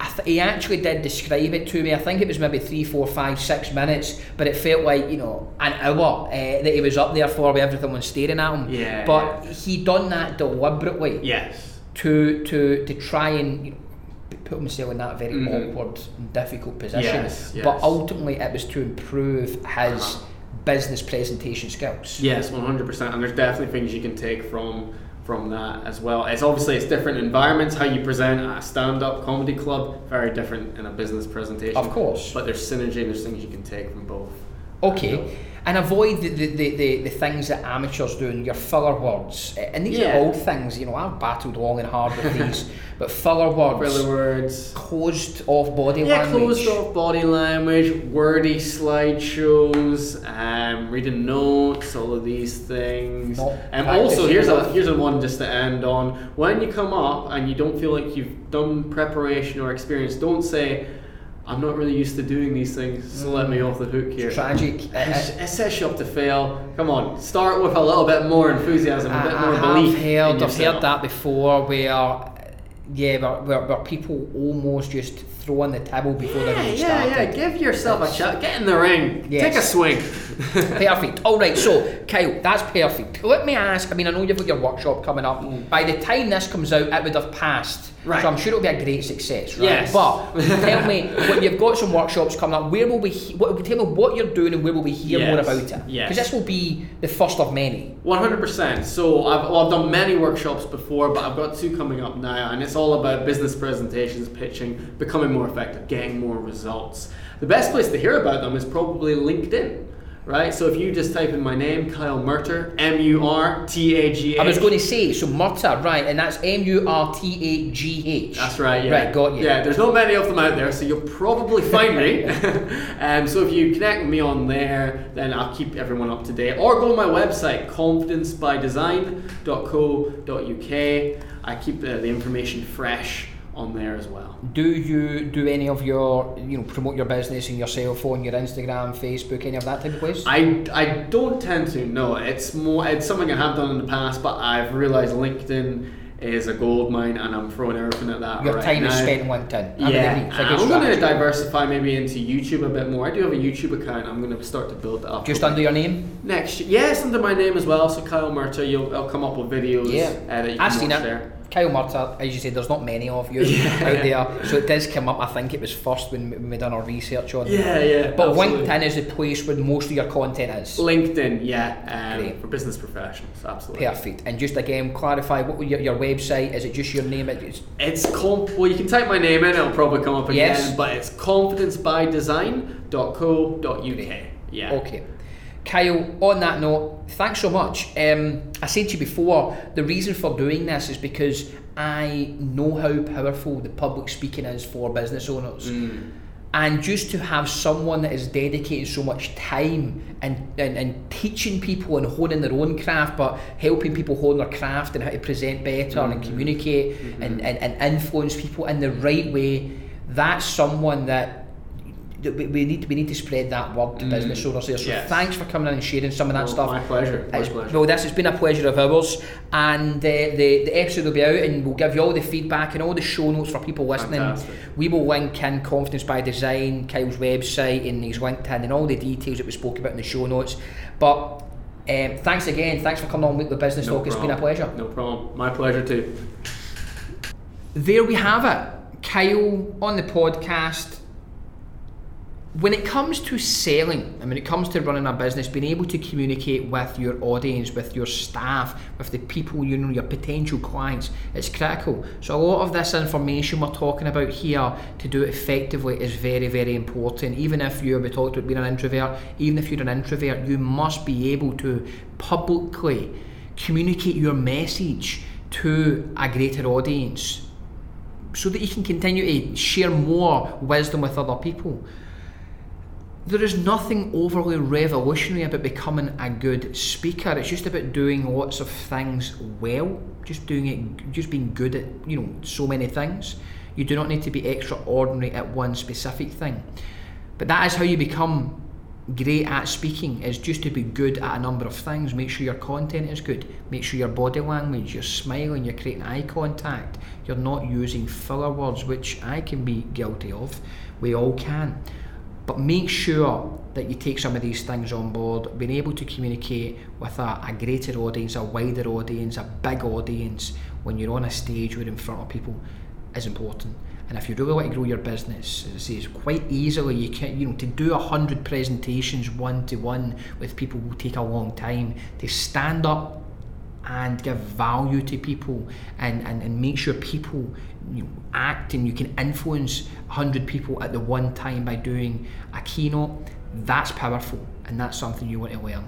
I th- he actually did describe it to me. I think it was maybe three, four, five, six minutes, but it felt like you know an hour uh, that he was up there for, where everything was staring at him.
Yeah,
But he done that deliberately
Yes.
To to to try and. You know, Put himself in that very
Mhm.
awkward, and difficult position,
Yes,
but ultimately it was to improve his
Uh-huh.
business presentation skills.
Yes, one hundred percent. And there's definitely things you can take from from that as well. It's obviously it's different environments. How you present at a stand-up comedy club very different in a business presentation.
Of course.
But there's synergy and there's things you can take from both.
Okay. And avoid the, the, the, the, things that amateurs do and your filler words. And these
Yeah.
are old things, you know, I've battled long and hard with these. But filler words,
Filler words.
closed off body language.
Yeah,
language.
closed off body language, wordy slideshows, um, reading notes, all of these things.
Not
And also,
practicing
here's a here's a one just to end on. When you come up and you don't feel like you've done preparation or experience, don't say, "I'm not really used to doing these things, so let me off the hook here."
Tragic.
It, it sets you up to fail. Come on, start with a little bit more enthusiasm, a bit more
I
belief.
have heard, I've heard that before where, yeah, where, where, where people almost just throw on the table before they've
Yeah,
even
yeah,
started.
yeah. Give yourself a shot. Get in the ring.
Yes.
Take a swing.
Perfect. All right. So, Kyle, that's perfect. Let me ask. I mean, I know you've got your workshop coming up.
Mm.
By the time this comes out, it would have passed
Right.
So I'm sure it'll be a great success, right?
Yes.
But tell me, when you've got some workshops coming up, where will we? He- what, tell me what you're doing and where will we hear more about it?
Yes.
Because this will be the first of many.
One hundred percent. So I've, well, I've done many workshops before, but I've got two coming up now, and it's all about business presentations, pitching, becoming more effective, getting more results. The best place to hear about them is probably LinkedIn, right? So if you just type in my name, Kyle Murtagh, M U R T A G H.
I was going to say, so Murtagh, right, and that's M U R T A G H.
That's right, yeah.
Right, got you.
Yeah, there's not many of them out there, so you'll probably find me. um, so if you connect with me on there, then I'll keep everyone up to date. Or go to my website, confidencebydesign.co.uk. I keep the, the information fresh on there as well.
Do you do any of your, you know, promote your business and your cell phone, your Instagram, Facebook, any of that type of place?
I, I don't tend to, no. It's more it's something I have done in the past, but I've realised LinkedIn is a gold mine and I'm throwing everything at that
your
right
time
now.
is spent on LinkedIn. I
Yeah, I'm going to diversify maybe into YouTube a bit more. I do have a YouTube account. I'm going to start to build that up.
Just under your name?
next. Yes, under my name as well. So Kyle Murtagh, you'll I'll come up with videos.
Yeah.
uh, that you can
I've seen it.
there.
Kyle Murtagh, as you said, there's not many of you
Yeah.
out there, so it does come up. I think it was first when, when we done our research on.
Yeah, yeah.
But
absolutely.
LinkedIn is the place where most of your content is.
LinkedIn, yeah, um,
Great.
for business professionals, absolutely.
Perfect. And just again, clarify what your, your website is. It just your name? It's
It's comp. Well, you can type my name in; it'll probably come up again.
Yes.
But it's confidencebydesign.co.uk. Yeah.
Okay. Kyle, on that note, thanks so much. Um, I said to you before, the reason for doing this is because I know how powerful the public speaking is for business owners.
Mm.
And just to have someone that is dedicating so much time and, and, and teaching people and honing their own craft, but helping people hone their craft and how to present better and communicate and, and, and influence people in the right way, that's someone that we, we need to, we need to spread that word to business owners there. So
Yes.
thanks for coming in and sharing some of that
Well,
stuff.
My pleasure. My
It's-
pleasure.
Well, this has been a pleasure of ours, and uh, the the episode will be out, and we'll give you all the feedback and all the show notes for people listening.
Fantastic.
We will link in Confidence by Design, Kyle's website, and his LinkedIn, and all the details that we spoke about in the show notes. But um, thanks again, thanks for coming on with the business
No
talk. It's been a pleasure.
No problem. My pleasure too.
There we have it, Kyle on the podcast. When it comes to selling, and when it comes to running a business, being able to communicate with your audience, with your staff, with the people you know, your potential clients, it's critical. So a lot of this information we're talking about here to do it effectively is very, very important. Even if you're we talked about being an introvert, even if you're an introvert, you must be able to publicly communicate your message to a greater audience so that you can continue to share more wisdom with other people. There is nothing overly revolutionary about becoming a good speaker. It's just about doing lots of things well, just doing it, just being good at you know so many things. You do not need to be extraordinary at one specific thing, but that is how you become great at speaking. Is just to be good at a number of things. Make sure your content is good. Make sure your body language, you're smiling, you're creating eye contact. You're not using filler words, which I can be guilty of. We all can. But make sure that you take some of these things on board. Being able to communicate with a, a greater audience, a wider audience, a big audience when you're on a stage or in front of people is important. And if you really want to grow your business, as I say, it's quite easily you can you know to do a hundred presentations one to one with people will take a long time. To stand up and give value to people and, and, and make sure people you know, act and you can influence 100 people at the one time by doing a keynote, that's powerful and that's something you want to learn.